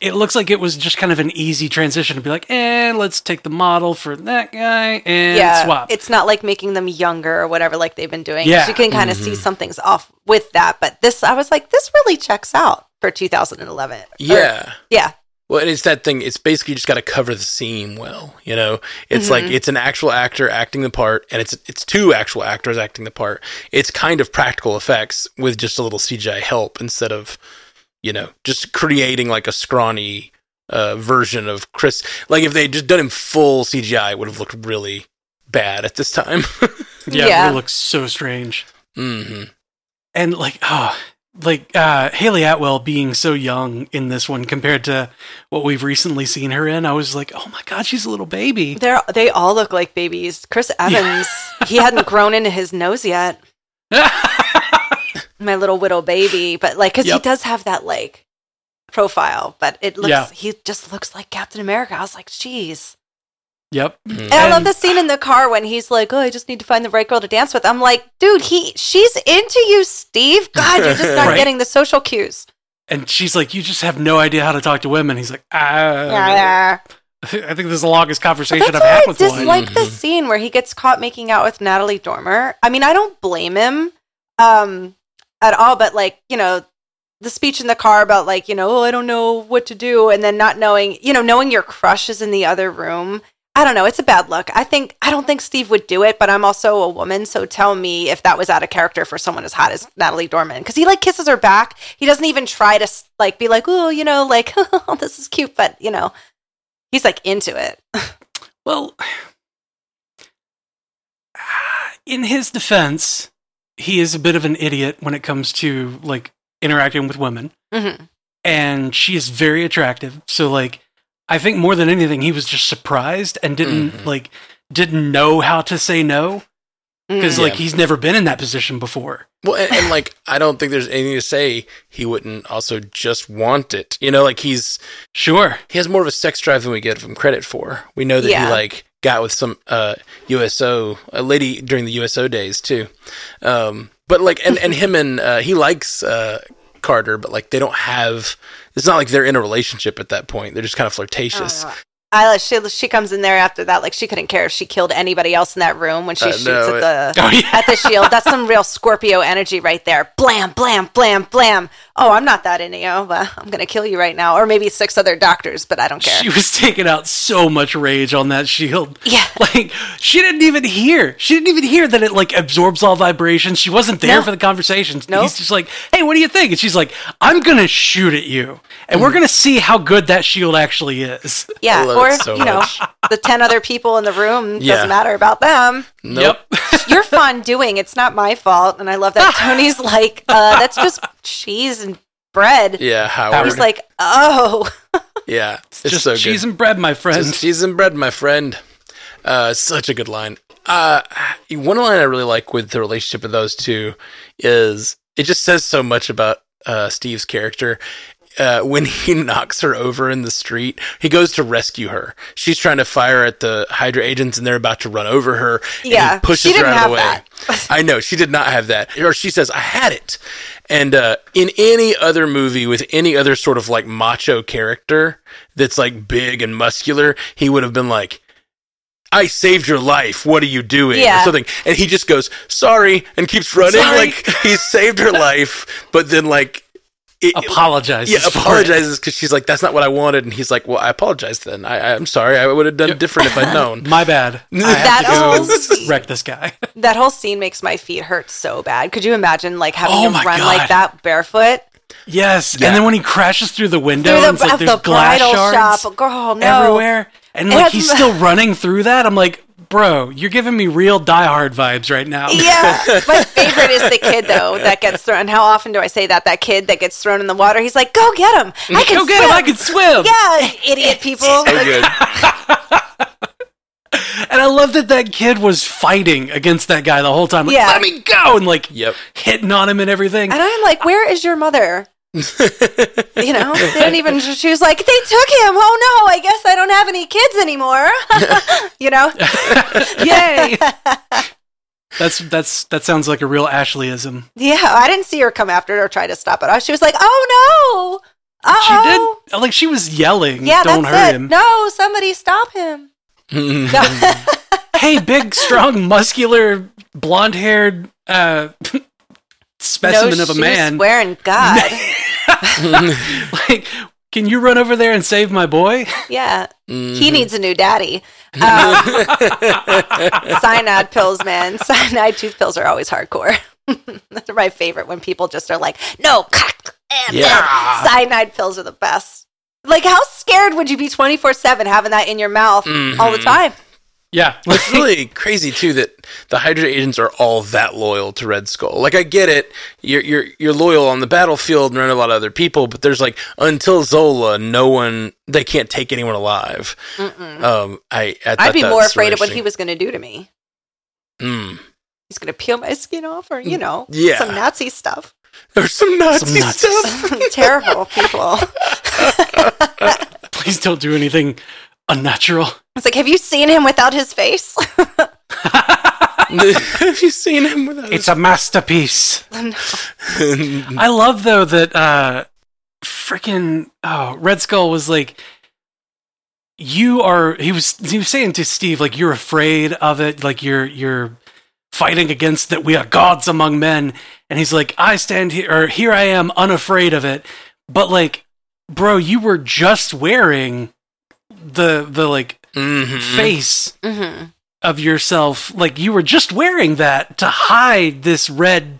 it looks like it was just kind of an easy transition to be like eh let's take the model for that guy and yeah, swap it's not like making them younger or whatever, like they've been doing. Yeah. you can kind of see something's off with that. But this, I was like, this really checks out for 2011. Or- yeah. yeah, Well, and it's that thing. It's basically just got to cover the seam well. You know, it's Mm-hmm. like it's an actual actor acting the part, and it's it's two actual actors acting the part. It's kind of practical effects with just a little CGI help instead of, you know, just creating like a scrawny uh, version of Chris. Like if they had just done him full CGI, it would have looked really bad at this time. yeah, [LAUGHS] Yeah. it looks so strange hmm and like oh like uh hayley atwell being so young in this one compared to what we've recently seen her in i was like oh my god she's a little baby they're they all look like babies. Chris Evans, he hadn't [LAUGHS] grown into his nose yet. [LAUGHS] My little widow baby, but like, because he does have that like profile, but it looks Yeah. he just looks like Captain America. I was like, jeez. yep And I love the scene in the car when he's like, "Oh, I just need to find the right girl to dance with." I'm like, "Dude, he she's into you, Steve. [LAUGHS] God, you're just not Right. getting the social cues." and she's like you just have no idea how to talk to women he's like ah. Yeah. [LAUGHS] i think this is the longest conversation i've why had I with one dislike the scene where he gets caught making out with Natalie Dormer. I mean, I don't blame him um, at all, but like, you know, the speech in the car about like, you know, oh, I don't know what to do, and then not knowing, you know, knowing your crush is in the other room. I don't know. It's a bad look. I think I don't think Steve would do it, but I'm also a woman, so tell me if that was out of character for someone as hot as Natalie Dormer because he like kisses her back. He doesn't even try to like be like, oh, you know, like [LAUGHS] oh, this is cute, but you know, he's like into it. Well, [SIGHS] in his defense, he is a bit of an idiot when it comes to like interacting with women, hmm and she is very attractive. So, like, I think more than anything, he was just surprised and didn't Mhm. like didn't know how to say no because Mm. like Yeah. he's never been in that position before. Well, and, and like I don't think there's anything to say he wouldn't also just want it. You know, like he's Sure. he has more of a sex drive than we give him credit for. We know that Yeah. he like got with some uh USO a lady during the USO days too. Um but like and and him and uh he likes uh Carter, but like they don't have it's not like they're in a relationship at that point. They're just kind of flirtatious. I she she comes in there after that like she couldn't care if she killed anybody else in that room when she Uh, shoots no, at the [LAUGHS] Oh, yeah. at the shield. That's some real Scorpio energy right there. Blam, blam, blam, blam. Oh, I'm not that into you, but I'm gonna kill you right now, or maybe six other doctors, but I don't care. She was taking out so much rage on that shield. Yeah. [LAUGHS] Like she didn't even hear. She didn't even hear that it like absorbs all vibrations. She wasn't there No. for the conversations. Nope. He's just like, "Hey, what do you think?" And she's like, "I'm going to shoot at you. And Mm. we're going to see how good that shield actually is." yeah, I love or so you know, much. the ten other people in the room [LAUGHS] Yeah. doesn't matter about them. Nope. Yep. [LAUGHS] You're fun doing. It's not my fault, and I love that [LAUGHS] Tony's like, uh, that's just cheese and bread. Yeah, Howard. He's like, oh, Yeah, it's Just so cheese good. and bread, my friend. Just cheese and bread, my friend. Uh, such a good line. Uh, one line I really like with the relationship of those two is it just says so much about uh, Steve's character. Uh, when he [LAUGHS] knocks her over in the street, he goes to rescue her. She's trying to fire at the Hydra agents, and they're about to run over her. and Yeah, he pushes she her out of the way. [LAUGHS] I know she did not have that, or she says, "I had it." And uh, in any other movie with any other sort of like macho character that's like big and muscular, he would have been like, "I saved your life. What are you doing?" Yeah. Or something. And he just goes, "Sorry," and keeps running Sorry. like he saved her [LAUGHS] life, but then like. It, Apologizes. yeah, apologizes because she's like, "That's not what I wanted," and he's like, "Well, I apologize then. I, I'm sorry. I would have done different if I'd known." [LAUGHS] My bad. [LAUGHS] I That have to whole- go wreck this guy. [LAUGHS] That whole scene makes my feet hurt so bad. Could you imagine like having Oh to run God. like that barefoot yes, Yeah. and then when he crashes through the window, through and it's like there's the glass shards shop? Oh, girl, no. everywhere, and like has- he's still running through that. I'm like, bro, you're giving me real Die Hard vibes right now. Yeah, my favorite is the kid though that gets thrown. How often do I say that? That kid that gets thrown in the water. He's like, "Go get him! I can Go get swim. him! I can swim. Yeah, idiot people. So good. [LAUGHS] And I love that that kid was fighting against that guy the whole time. Like, Yeah. let me go, and like Yep. hitting on him and everything. And I'm like, "Where is your mother?" [LAUGHS] You know, they didn't even. She was like, "They took him. Oh no! I guess I don't have any kids anymore." [LAUGHS] you know, Yay! That's that's that sounds like a real Ashleyism. yeah. I didn't see her come after it or try to stop it. She was like, "Oh no!" Uh-oh. She did like she was yelling. Yeah, Don't that's hurt it. him. No, somebody stop him. No. [LAUGHS] hey, big, strong, muscular, blonde-haired uh, [LAUGHS] specimen no of a man. Wearing God. [LAUGHS] like, can you run over there and save my boy? [LAUGHS] yeah. Mm-hmm. He needs a new daddy. [LAUGHS] Um, cyanide pills, man. [LAUGHS] Cyanide tooth pills are always hardcore. Those are my favorite when people just are like, no, and Yeah. cyanide pills are the best. Like, how scared would you be 24 7 having that in your mouth all the Mhm. time? Yeah, It's really [LAUGHS] crazy too that the Hydra agents are all that loyal to Red Skull. Like I get it, you're you're you're loyal on the battlefield and around a lot of other people, but there's like until Zola, no one they can't take anyone alive. Um, I, I I'd be more afraid of what he was going to do to me. Mm. He's going to peel my skin off or, you know, Yeah. some Nazi stuff. There's some Nazi, Nazi stuff. [LAUGHS] Terrible people. [LAUGHS] please don't do anything unnatural. It's like, have you seen him without his face? [LAUGHS] Have you seen him without? It's a masterpiece. [LAUGHS] I love though that uh freaking oh Red Skull was like you are he was he was saying to Steve like you're afraid of it like you're you're fighting against that we are gods among men and he's like I stand here or here I am unafraid of it but like bro you were just wearing the the like Mhm. face hmm of yourself like you were just wearing that to hide this red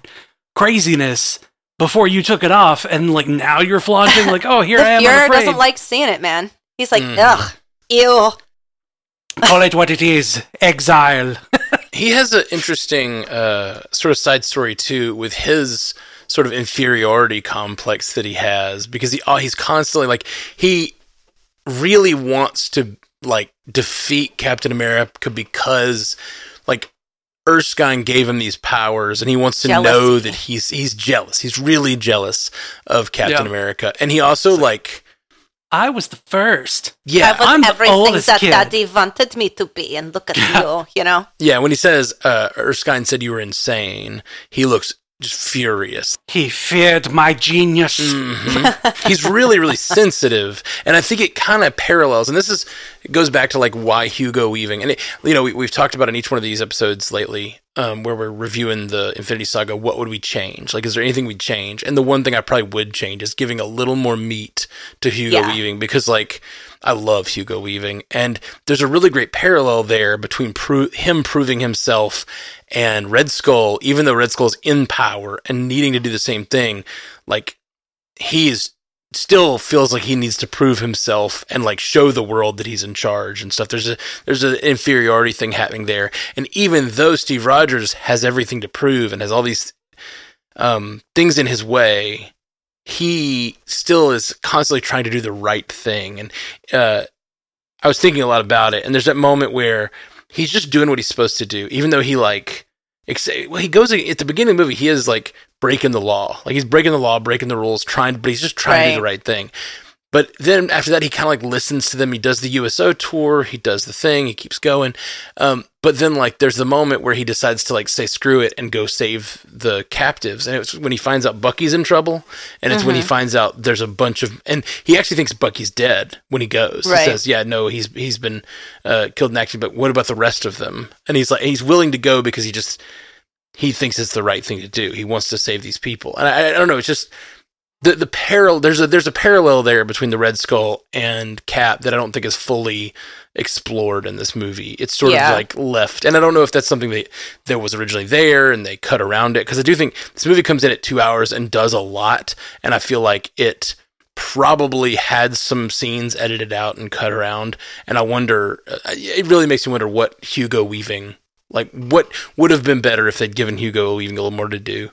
craziness before you took it off and like now you're flaunting like oh here [LAUGHS] The i am Fuhrer unafraid. doesn't like seeing it, man. He's like, Mhm. ugh, ew. call it what it is exile [LAUGHS] He has an interesting uh, sort of side story too with his sort of inferiority complex that he has because he oh, he's constantly like he really wants to like defeat Captain America because like Erskine gave him these powers and he wants to know that he's he's jealous. He's really jealous of Captain Yeah. America. And he also like i was the first yeah, I was I'm the everything oldest that kid. Daddy wanted me to be, and look at you, you know? yeah, when he says uh Erskine said you were insane, he looks just furious. he feared my genius Mhm. [LAUGHS] He's really, really sensitive, and I think it kind of parallels. And this is it goes back to like why Hugo Weaving, and it, you know we, we've talked about in each one of these episodes lately, um, where we're reviewing the Infinity Saga. What would we change? Like, is there anything we'd change? And the one thing I probably would change is giving a little more meat to Hugo Yeah. Weaving because, like, I love Hugo Weaving, and there's a really great parallel there between pro- him proving himself and Red Skull. Even though Red Skull's in power and needing to do the same thing, like he is still feels like he needs to prove himself and like show the world that he's in charge and stuff. There's a there's an inferiority thing happening there. And even though Steve Rogers has everything to prove and has all these um, things in his way, he still is constantly trying to do the right thing. And uh, I was thinking a lot about it. And there's that moment where he's just doing what he's supposed to do, even though he like, ex- well, he goes at the beginning of the movie. He is like breaking the law, like he's breaking the law, breaking the rules, trying, but he's just trying to do the right thing. But then after that, he kind of like listens to them. He does the USO tour. He does the thing. He keeps going. Um, but then like there's the moment where he decides to like say screw it and go save the captives. And it's when he finds out Bucky's in trouble, and it's when he finds out there's a bunch of and he actually thinks Bucky's dead when he goes. Right. He says, "Yeah, no, he's he's been uh, killed in action. But what about the rest of them?" And he's like, he's willing to go because he just he thinks it's the right thing to do. He wants to save these people. And I, I don't know. It's just the the parallel there's a there's a parallel there between the Red Skull and Cap that I don't think is fully explored in this movie. It's sort Yeah. of like left, and I don't know if that's something that that was originally there and they cut around it because I do think this movie comes in at two hours and does a lot, and I feel like it probably had some scenes edited out and cut around, and I wonder. uh, It really makes me wonder what Hugo Weaving. Like what would have been better if they'd given Hugo Weaving a little more to do?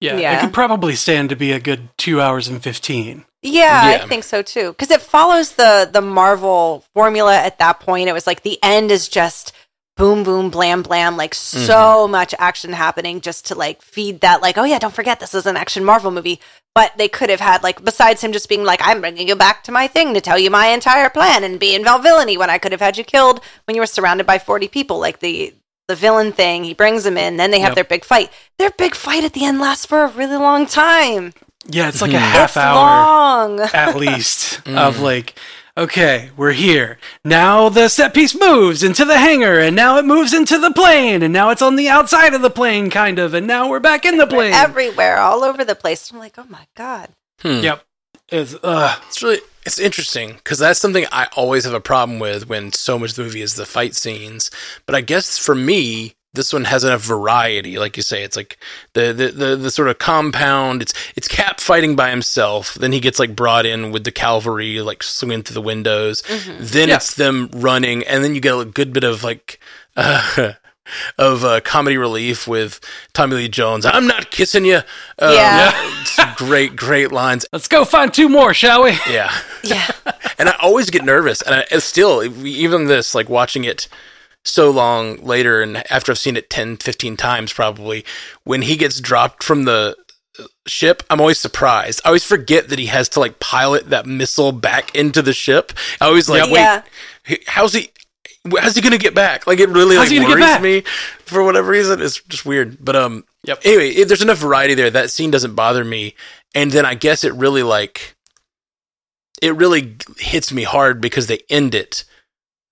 Yeah, Yeah. it could probably stand to be a good two hours and fifteen. Yeah, Yeah. I think so too. Because it follows the the Marvel formula at that point. It was like the end is just boom, boom, blam, blam, like so mm-hmm. much action happening just to like feed that. Like, oh yeah, don't forget this is an action Marvel movie. But they could have had like besides him just being like, I'm bringing you back to my thing to tell you my entire plan and be in villainy when I could have had you killed when you were surrounded by forty people. Like the the villain thing, he brings them in, then they have Yep. their big fight. Their big fight at the end lasts for a really long time. Yeah, it's like a half it's hour long. [LAUGHS] at least of like, okay, we're here. Now the set piece moves into the hangar, and now it moves into the plane, and now it's on the outside of the plane, kind of, and now we're back in the plane. everywhere, all over the place. I'm like, oh my god. Yep. It's, uh, It's really it's interesting because that's something I always have a problem with when so much of the movie is the fight scenes. But I guess for me, this one has enough variety, like you say. It's like the the the, the sort of compound. It's it's Cap fighting by himself. Then he gets like brought in with the cavalry, like swinging through the windows. Then Yeah. it's them running, and then you get a good bit of like. [LAUGHS] Uh, of uh, comedy relief with Tommy Lee Jones. I'm not kissing you. Uh, Yeah. [LAUGHS] some great, great lines. let's go find two more, shall we? Yeah. [LAUGHS] Yeah. [LAUGHS] and I always get nervous. And I, still, even this, like watching it so long later and after I've seen it 10, 15 times probably, when he gets dropped from the ship, I'm always surprised. I always forget that he has to like pilot that missile back into the ship. I always like, Yeah. wait, how's he? How's he gonna get back? Like it really How's like he gonna get worries me for whatever reason. It's just weird. But um, Yep. Anyway, if there's enough variety there. That scene doesn't bother me, and then I guess it really like it really hits me hard because they end it.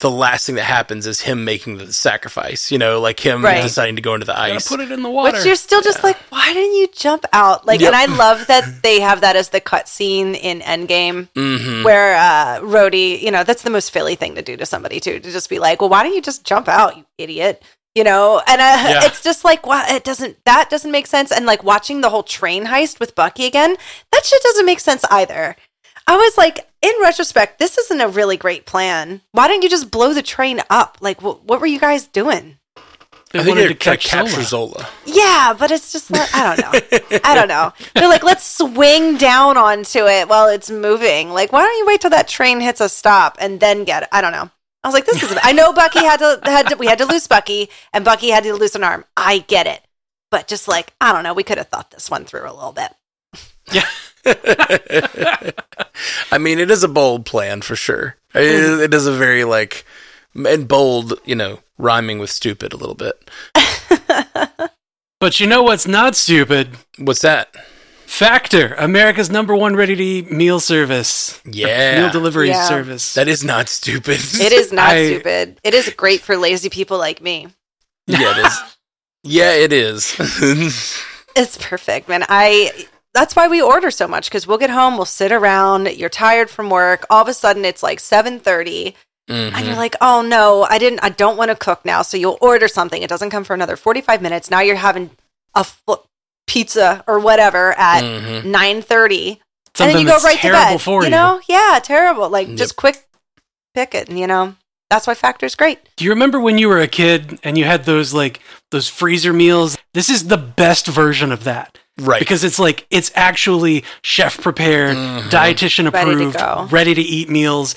The last thing that happens is him making the sacrifice. You know, like him Right. deciding to go into the Gotta ice. put it in the water. But you're still just like, why didn't you jump out? Like, Yep. and I love that they have that as the cut scene in Endgame, hmm where uh, Rhodey, you know, that's the most Philly thing to do to somebody too, to just be like, well, why don't you just jump out, you idiot? You know, and uh, Yeah. it's just like, wow, it doesn't, that doesn't make sense. And like watching the whole train heist with Bucky again, that shit doesn't make sense either. I was like, in retrospect, this isn't a really great plan. Why didn't you just blow the train up? Like, wh- what were you guys doing? they I think wanted they're to trying to catch capture Zola. Zola. Yeah, but it's just like I don't know. I don't know. They're like, let's swing down onto it while it's moving. Like, why don't you wait till that train hits a stop and then get it? I don't know. I was like, this is. I know Bucky had to had to, we had to lose Bucky and Bucky had to lose an arm. I get it, but just like I don't know, we could have thought this one through a little bit. I mean, it is a bold plan for sure. It is, it is a very like and bold, you know, rhyming with stupid a little bit. [LAUGHS] But you know what's not stupid? What's that? Factor, America's number one ready to eat meal service. Yeah. Meal delivery Yeah. service. That is not stupid. It is not [LAUGHS] I- stupid. It is great for lazy people like me. yeah, it is. [LAUGHS] Yeah, it is. It's perfect, man. I that's why we order so much because we'll get home, we'll sit around. You're tired from work. All of a sudden, it's like seven thirty, and you're like, "Oh no, I didn't. I don't want to cook now." So you'll order something. It doesn't come for another forty five minutes. Now you're having a fu- pizza or whatever at Mhm. nine thirty, and Something then you go right to bed. for you you. know? Yeah, terrible. Like Yep. just quick pick it. You know, that's why Factor's great. Do you remember when you were a kid and you had those like those freezer meals? This is the best version of that. Right. because it's like it's actually chef prepared, dietitian Ready to approved, ready to eat meals,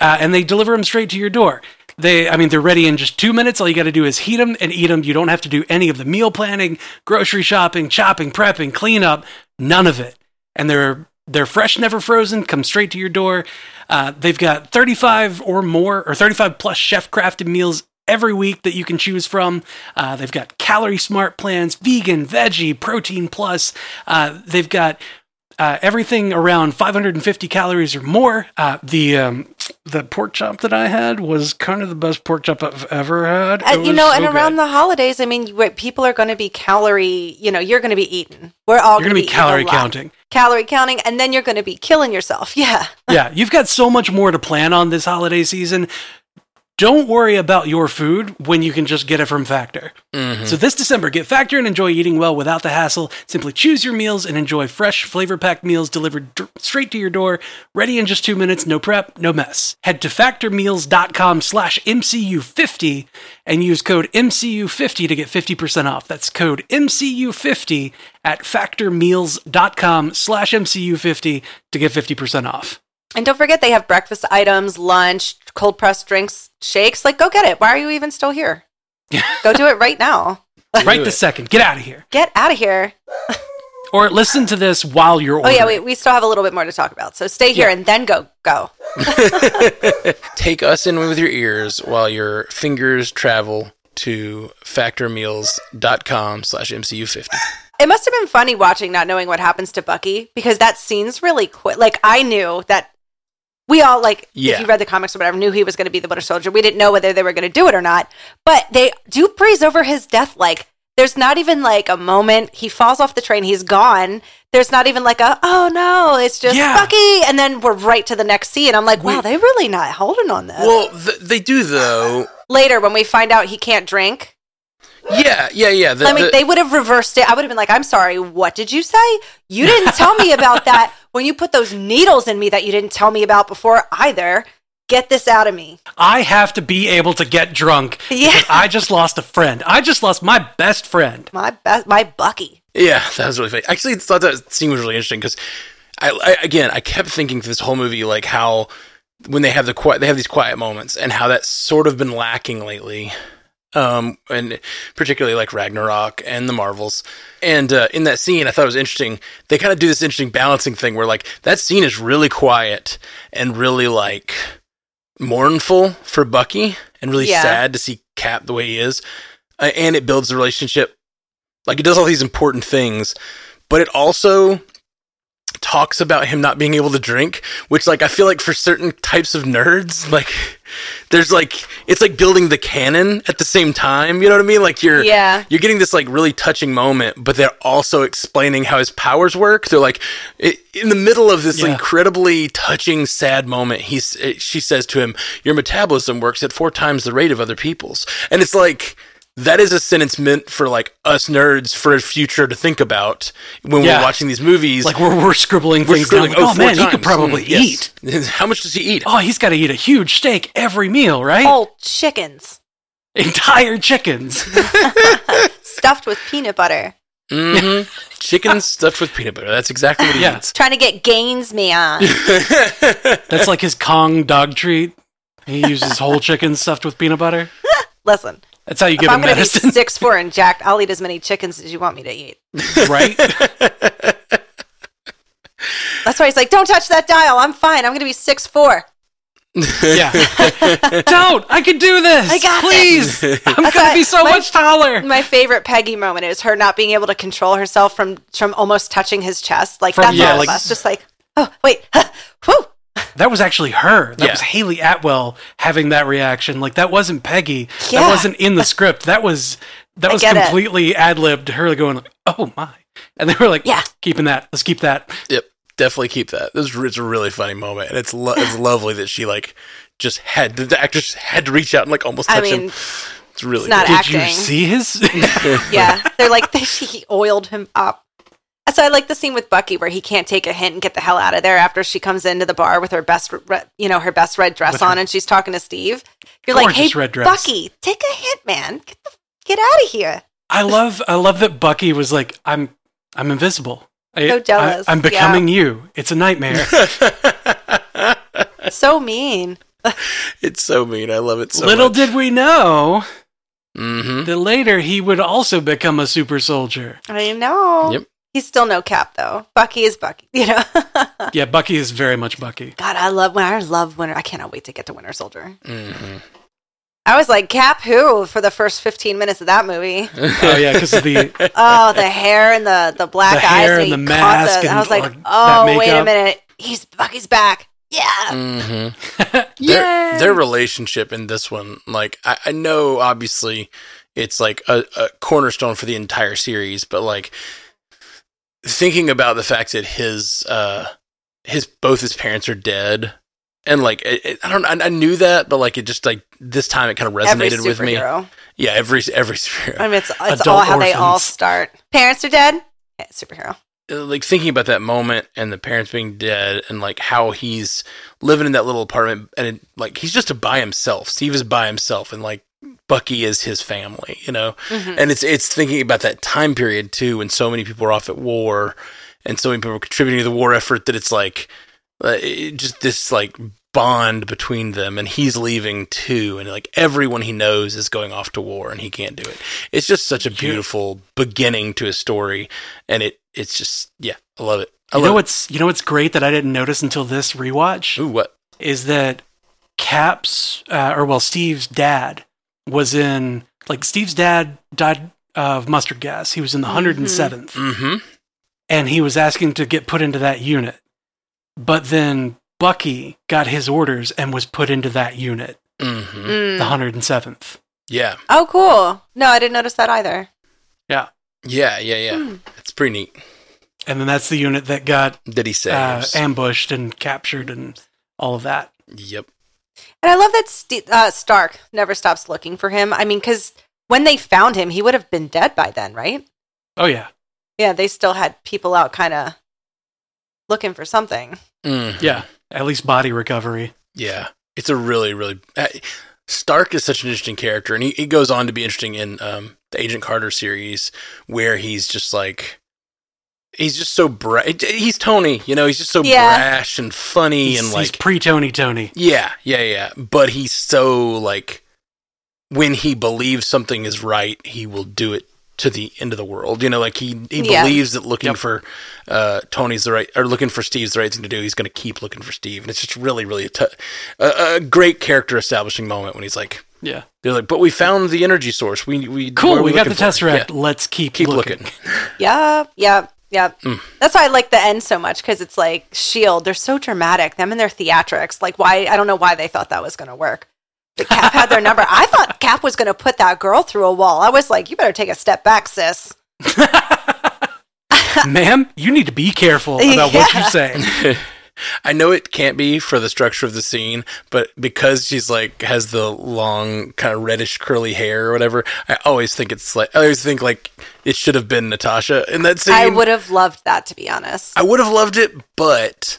uh, and they deliver them straight to your door. They, I mean, they're ready in just two minutes. All you got to do is heat them and eat them. You don't have to do any of the meal planning, grocery shopping, chopping, prepping, cleanup, none of it. And they're they're fresh, never frozen. Come straight to your door. Uh, they've got 35 or more, or 35 plus chef crafted meals every week that you can choose from. Uh, they've got calorie smart plans, vegan, veggie, protein plus. Uh, they've got uh, everything around 550 calories or more. Uh, the um, the pork chop that I had was kind of the best pork chop I've ever had. And, you know, so and around good. the holidays, I mean, people are going to be calorie, you know, you're going to be eating. We're all you're going to be calorie a lot. counting. Calorie counting, and then you're going to be killing yourself. [LAUGHS] Yeah. yeah, you've got so much more to plan on this holiday season. Don't worry about your food when you can just get it from Factor. Mm-hmm. So this December, get Factor and enjoy eating well without the hassle. Simply choose your meals and enjoy fresh, flavor-packed meals delivered straight to your door, ready in just two minutes, no prep, no mess. Head to factormeals.com slash MCU50 and use code MCU50 to get 50% off. That's code MCU50 at factormeals.com slash MCU50 to get 50% off. And don't forget, they have breakfast items, lunch, cold pressed drinks, shakes. Like, go get it. Why are you even still here? [LAUGHS] go do it right now. right Do this second. Get out of here. Get out of here. Or listen to this while you're Oh, yeah, we, we still have a little bit more to talk about. So stay here Yeah. and then go. Go. [LAUGHS] Take us in with your ears while your fingers travel to factormeals.com slash MCU50. It must have been funny watching, not knowing what happens to Bucky, because that scene's really quick. Like, I knew that we all, like, Yeah. if you read the comics or whatever, knew he was going to be the Winter Soldier. We didn't know whether they were going to do it or not. But they do praise over his death. Like, there's not even like a moment. He falls off the train, he's gone. There's not even like a, oh no, it's just Yeah. Bucky. And then we're right to the next scene. I'm like, wow, they're really not holding on this. Well, th- they do though. Later, when we find out he can't drink, Yeah, yeah, yeah. The, I mean, the- they would have reversed it. I would have been like, I'm sorry, what did you say? You didn't tell me about that [LAUGHS] when you put those needles in me that you didn't tell me about before either. Get this out of me. I have to be able to get drunk [LAUGHS] Yeah. I just lost a friend. I just lost my best friend. My best, my Bucky. Yeah, [LAUGHS] that was really funny. I actually thought that scene was really interesting because, I, I again I kept thinking through this whole movie like how when they have the quiet they have these quiet moments and how that's sort of been lacking lately, um, and particularly like Ragnarok and the Marvels. And uh, in that scene, I thought it was interesting. They kind of do this interesting balancing thing where like that scene is really quiet and really like mournful for Bucky and really Yeah. sad to see Cap the way he is, uh, and it builds the relationship like it does all these important things, but it also talks about him not being able to drink, which like I feel like for certain types of nerds, like there's like it's like building the canon at the same time. You know what I mean? Like you're Yeah. you're getting this like really touching moment, but they're also explaining how his powers work. They're like i in the middle of this Yeah. incredibly touching, sad moment. He's eh, she says to him, "Your metabolism works at four times the rate of other people's," and it's like. That is a sentence meant for like us nerds for a future to think about when Yeah. we're watching these movies. Like we're, we're scribbling We're things scribbling, down. Like, oh four man, he could probably Mm, yes. eat. [LAUGHS] How much does he eat? Oh, he's got to eat a huge steak every meal, right? Whole chickens Entire chickens. [LAUGHS] [LAUGHS] stuffed with peanut butter. Mm-hmm. Chicken stuffed with peanut butter. That's exactly what he Yeah. eats. Trying to get gains me on. That's like his Kong dog treat. He uses whole chicken stuffed with peanut butter. Listen, That's how you if give I'm going to be six four and jacked, I'll eat as many chickens as you want me to eat. right? [LAUGHS] That's why he's like, don't touch that dial. I'm fine. I'm going to be six four. Yeah. [LAUGHS] Don't! I can do this! I got Please! I'm gonna be so my- much taller! My favorite Peggy moment is her not being able to control herself from from almost touching his chest. Like From- that's yeah, all like- of us. Just like, oh wait, [LAUGHS] whew. That was actually her. That Yeah. was Hayley Atwell having that reaction. Like that wasn't Peggy. Yeah. That wasn't in the [LAUGHS] script. That was that I was completely ad libbed. Her going, "Oh my," and they were like, Yeah. keeping that. Let's keep that." Yep, definitely keep that. This is, it's a really funny moment, and it's lo- it's [LAUGHS] lovely that she like just had the actress had to reach out and like almost I touch mean, him. It's really it's not good. Did you Acting. see his? [LAUGHS] yeah, they're like they, he oiled him up. So I like the scene with Bucky where he can't take a hint and get the hell out of there after she comes into the bar with her best, re- you know, her best red dress With on, her and she's talking to Steve. You're like, hey, red dress." Bucky, take a hint, man. Get the, get out of here. I love I love that Bucky was like, "I'm I'm invisible. I, So jealous, I, am yeah. becoming you. It's a nightmare. [LAUGHS] So mean. [LAUGHS] It's so mean. I love it so Little much. did we know Mm-hmm. that later he would also become a super soldier. I know. Yep. He's still no cap though. Bucky is Bucky. [LAUGHS] You know. Yeah, Bucky is very much Bucky. God, I love when I love Winter. I cannot wait to get to Winter Soldier. Mm-hmm. I was like Cap who for the first fifteen minutes of that movie. [LAUGHS] Oh yeah, because the [LAUGHS] oh, the hair and the the black The eyes hair and, and the caught mask the- I was like, oh wait a minute, he's Bucky's back. Yeah. Mm-hmm. their, their relationship in this one, like I, I know obviously it's like a, a cornerstone for the entire series, but like thinking about the fact that his uh his both his parents are dead and like it, it- I don't I, I knew that, but like it just like this time it kind of resonated with me. Yeah, every every superhero. I mean, it's it's all how they all start. Parents are dead. Yeah, superhero. Uh, like thinking about that moment and the parents being dead and like how he's living in that little apartment and it, like he's just by himself. Steve is by himself and like Bucky is his family, you know. And it's it's thinking about that time period too when so many people are off at war and so many people are contributing to the war effort that it's like uh, it- just this like bond between them and he's leaving too and like everyone he knows is going off to war and he can't do it. It's just such a beautiful beginning to a story and it it's just yeah i love it. I you love know it. what's you know what's great that I didn't notice until this rewatch? Ooh what? Is that Cap's uh, or well Steve's dad was in like Steve's dad died of mustard gas. He was in the 107th mm-hmm and he was asking to get put into that unit. But then Bucky got his orders and was put into that unit, mm-hmm Mm. the 107th. yeah Oh, cool. No, I didn't notice that either. Yeah. yeah yeah yeah Hmm. it's pretty neat And then that's the unit that got that he uh, ambushed and captured and all of that. yep And I love that St- uh, Stark never stops looking for him. I mean, because when they found him, he would have been dead by then, right? Oh yeah. Yeah, they still had people out kind of looking for something. Mhm. Yeah. At least body recovery. Yeah, it's a really, really. Uh, Stark is such an interesting character, and he, he goes on to be interesting in um, the Agent Carter series, where he's just like. He's just so bra- He's Tony, you know. He's just so Yeah. brash and funny, He's, and he's like, pre Tony Tony. yeah, yeah, yeah. But he's so like, when he believes something is right, he will do it to the end of the world. You know, like he he Yeah. believes that looking Yep. for uh, Tony's the right or looking for Steve's the right thing to do. He's going to keep looking for Steve, and it's just really, really a, t- a, a great character establishing moment when he's like, Yeah. they're like, but we found the energy source. We we Cool. are We got the looking for?" Tesseract. Yeah, Let's keep, keep looking. looking. [LAUGHS] [LAUGHS] Yep, yep, yep. Mm. That's why I like the end so much because it's like Shield. They're so dramatic. Them and their theatrics. Like why? I don't know why they thought that was going to work. But Cap had their number. I thought Cap was going to put that girl through a wall. I was like, you better take a step back, sis. [LAUGHS] Ma'am, you need to be careful about what you [LAUGHS] Yeah. say. [LAUGHS] I know it can't be for the structure of the scene, but because she's like has the long kind of reddish curly hair or whatever, I always think it's like I always think like it should have been Natasha in that scene. I would have loved that to be honest. I would have loved it, but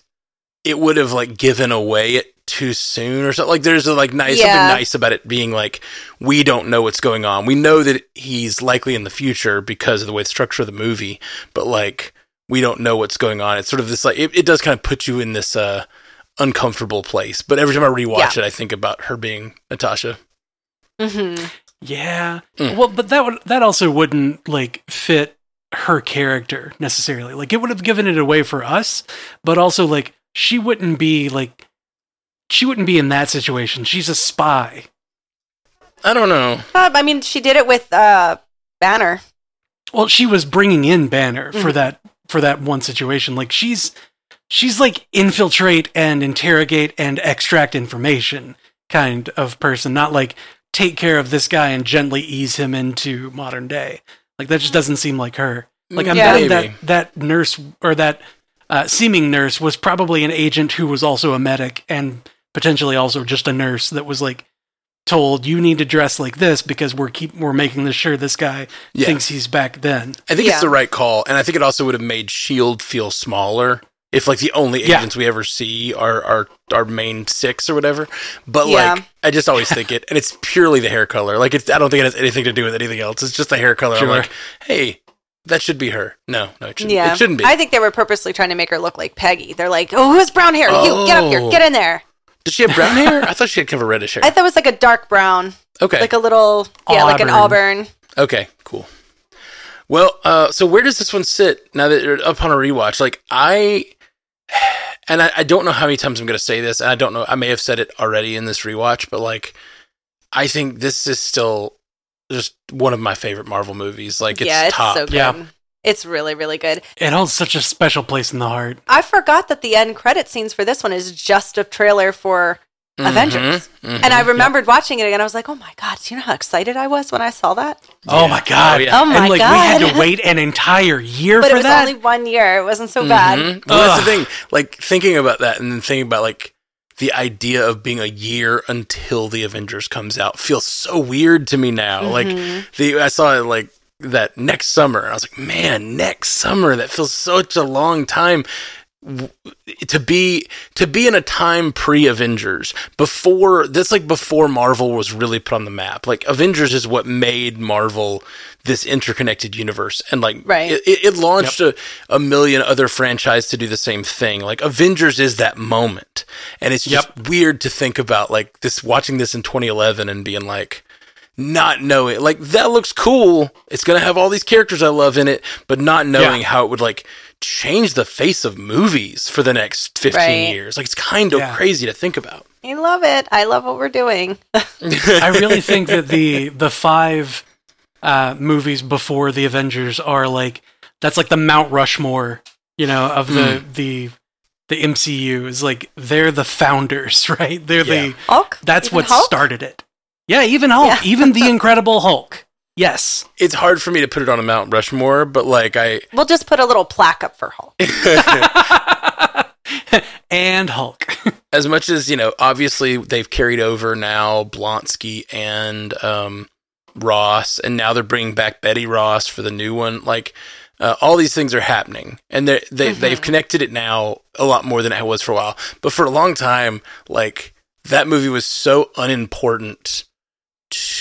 it would have like given away it too soon or something. Like there's a like nice Yeah. something nice about it being like we don't know what's going on. We know that he's likely in the future because of the way the structure of the movie, but like we don't know what's going on. It's sort of this like it, it does kind of put you in this uh uncomfortable place. But every time I rewatch Yeah. it, I think about her being Natasha. hmm Yeah. Mm. Well, but that would that also wouldn't like fit her character necessarily. Like it would have given it away for us, but also like she wouldn't be like she wouldn't be in that situation. She's a spy. I don't know. Uh, I mean, she did it with uh, Banner. Well, she was bringing in Banner for Mhm. that for that one situation. Like she's she's like infiltrate and interrogate and extract information kind of person, not like take care of this guy and gently ease him into modern day. Like that just doesn't seem like her. Like I'm Yeah. betting Maybe. that that nurse or that uh, seeming nurse was probably an agent who was also a medic and potentially also just a nurse that was like told you need to dress like this because we're keep we're making this sure this guy Yeah. thinks he's back then. I think Yeah. it's the right call, and I think it also would have made Shield feel smaller if like the only Yeah. agents we ever see are are our main six or whatever. But Yeah. like, I just always think it, and it's purely the hair color. Like, it's I don't think it has anything to do with anything else. It's just the hair color. Sure. I'm like, hey, That should be her. No, no, it shouldn't. Yeah, It shouldn't be. I think they were purposely trying to make her look like Peggy. They're like, "Oh, who has brown hair? You get up here, Oh. get in there." Did she have brown hair? I thought she had kind of a reddish hair. I thought it was like a dark brown, okay. like a little, yeah, like an Auburn. auburn. Okay, cool. Well, uh, so where does this one sit now that you're upon a rewatch? Like I, [SIGHS] and I, I don't know how many times I'm going to say this, and I don't know. I may have said it already in this rewatch, but like, I think this is still just one of my favorite Marvel movies. Like, it's, yeah, it's top. so good. Yeah. It's really, really good. It holds such a special place in the heart. I forgot that the end credit scenes for this one is just a trailer for Mhm, Avengers. mhm. And I remembered watching it again. I was like, oh my God, do you know how excited I was when I saw that? Oh my god! Oh, yeah. Oh my and like God. we had to wait an entire year But for it was that. only one year. It wasn't so bad. Mhm. Well, that's the thing. Like thinking about that, and then thinking about like the idea of being a year until the Avengers comes out feels so weird to me now. Like the I saw it like that next summer, and I was like, man, next summer. That feels such a long time to be to be in a time pre Avengers before that's like before Marvel was really put on the map. Like Avengers is what made Marvel this interconnected universe, and like Right. it, it, it launched a, a million other franchise to do the same thing. Like Avengers is that moment, and it's just weird to think about like this watching this in 2011 and being like not knowing like that looks cool. It's gonna have all these characters I love in it, but not knowing Yeah. how it would like change the face of movies for the next 15 Right. years. Like it's kind of Yeah. crazy to think about. I love it. I love what we're doing. [LAUGHS] I really think that the the five uh, movies before the Avengers are like that's like the Mount Rushmore, you know, of the Hmm. the the MCU is like they're the founders, [LAUGHS] right? They're Yeah. the Hulk? that's Even what Hulk? started it. Yeah, even Hulk, Yeah. even the [LAUGHS] Incredible Hulk. Yes. It's hard for me to put it on a Mount Rushmore, but like I [LAUGHS] We'll just put a little plaque up for Hulk. [LAUGHS] and Hulk. as much as you know, obviously they've carried over now Blonsky and um, Ross, and now they're bringing back Betty Ross for the new one. Like uh, all these things are happening, and they they they've connected it now a lot more than it was for a while. But for a long time, like that movie was so unimportant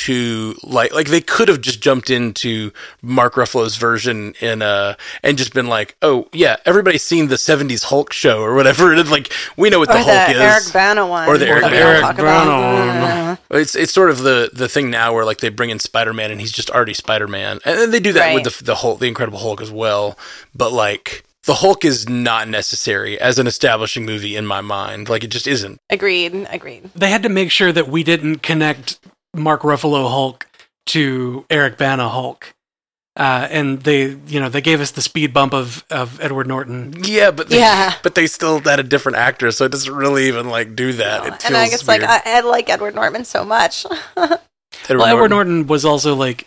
to like like they could have just jumped into Mark Ruffalo's version in uh and just been like, oh yeah, everybody's seen the '70s Hulk show or whatever. [LAUGHS] And like we know what Or the the Hulk is. Eric Bana one. Or the Eric that we Bana. don't talk about. Bana. It's it's sort of the the thing now where like they bring in Spider Man and he's just already Spider Man, and then they do that Right. with the the Hulk, the Incredible Hulk as well. But like the Hulk is not necessary as an establishing movie in my mind. Like it just isn't. Agreed. Agreed. they had to make sure that we didn't connect Mark Ruffalo Hulk to Eric Bana Hulk. Uh, and they, you know, they gave us the speed bump of, of Edward Norton. Yeah, but they, Yeah. but they still had a different actor, so it doesn't really even like do that. It and I feels guess like. I, I like Edward Norton so much. [LAUGHS] Edward well, Edward Norton. Norton was also like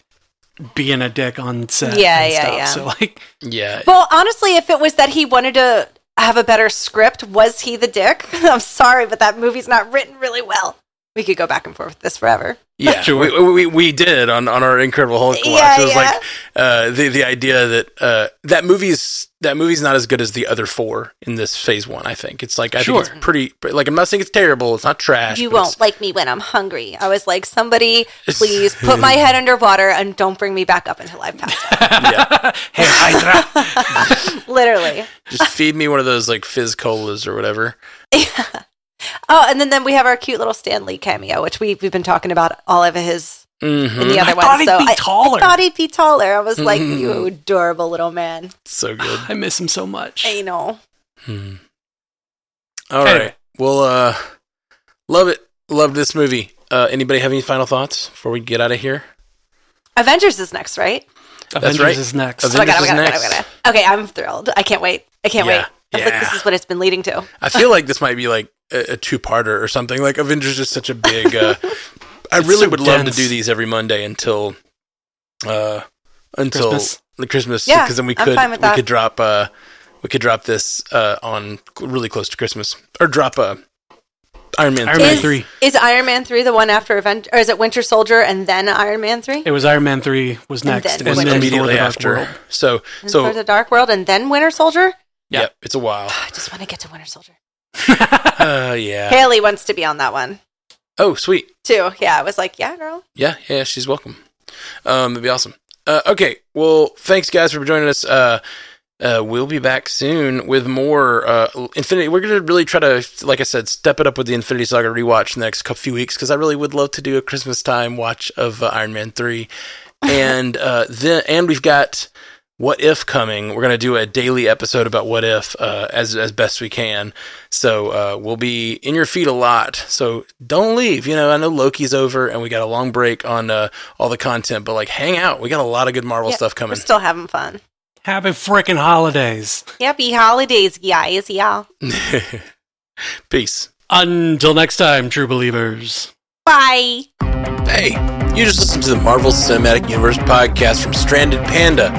being a dick on set. Yeah, and yeah, stuff. yeah. So like, Yeah, well, honestly, if it was that he wanted to have a better script, was he the dick? [LAUGHS] I'm sorry, but that movie's not written really well. We could go back and forth with this forever. Yeah, Sure. we, we, we did on, on our Incredible Hulk watch. Yeah, it was yeah. like uh, the the idea that uh, that movie's that movie's not as good as the other four in this phase one. I think it's like I Sure. think it's pretty like I'm not saying it's terrible. It's not trash. You won't like me when I'm hungry. I was like, somebody, please put my head underwater and don't bring me back up until I've passed out. [LAUGHS] Yeah, [LAUGHS] hey Hydra, Literally. just feed me one of those like fizz colas or whatever. [LAUGHS] Oh, and then, then we have our cute little Stan Lee cameo, which we, we've been talking about all of his hmm in the other I one. thought he'd so be I- taller. I, thought he'd be taller. I was like, Mhm. you adorable little man. So good. [SIGHS] I miss him so much. I know. Hmm. All right. Anyway. Well, uh, love it. Love this movie. Uh, anybody have any final thoughts before we get out of here? Avengers is next, right? Avengers right. is next. Avengers Oh, I got it, I is got it, I got next. it, I. Okay, I'm thrilled. I can't wait. I can't Yeah, wait. I feel like this is what it's been leading to. I feel like this might be like a, a two-parter or something. Like Avengers is such a big. Uh, [LAUGHS] I It's really so would love to do these every Monday until, uh, until Christmas. the Christmas. Yeah, because then we could we that. could drop uh we could drop this uh on really close to Christmas or drop a Iron Man. Iron 3. Man Is, 3. is Iron Man 3 the one after Avengers? Or is it Winter Soldier and then Iron Man 3? It was Iron Man 3 was And next. then And then Thor: immediately The after. World. So And so for the Dark World and then Winter Soldier? yeah, it's a while. [SIGHS] I just want to get to Winter Soldier. [LAUGHS] Uh, yeah. Haley wants to be on that one Oh, sweet. too. Yeah, I was like, yeah, girl. Yeah, yeah, she's welcome. Um, it'd be awesome. Uh, okay. Well, thanks guys for joining us. Uh, uh, we'll be back soon with more uh, Infinity. We're gonna really try to, like I said, step it up with the Infinity Saga rewatch the next couple few weeks because I really would love to do a Christmas time watch of uh, Iron Man three, and uh, then and we've got What If coming. We're gonna do a daily episode about What If uh, as as best we can. So uh, we'll be in your feed a lot. So don't leave. You know, I know Loki's over and we got a long break on uh, all the content, but like hang out. We got a lot of good Marvel Yeah, stuff We're coming. still having fun. Happy frickin' holidays. Happy holidays, guys, y'all. [LAUGHS] Peace. Until next time, true believers. Bye. Hey, you just listened to the Marvel Cinematic Universe podcast from Stranded Panda.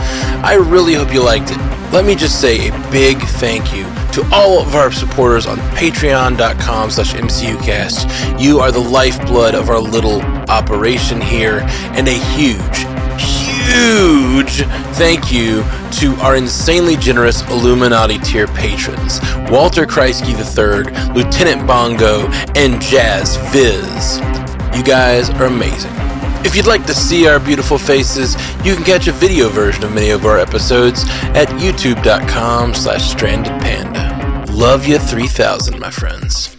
I really hope you liked it. Let me just say a big thank you to all of our supporters on patreon.com slash mcucast. You are the lifeblood of our little operation here, and a huge, huge thank you to our insanely generous Illuminati tier patrons Walter Kreisky III, Lieutenant Bongo, and Jazz Viz. You guys are amazing. If you'd like to see our beautiful faces, you can catch a video version of many of our episodes at youtube.com slash stranded panda. Love you 3000, my friends.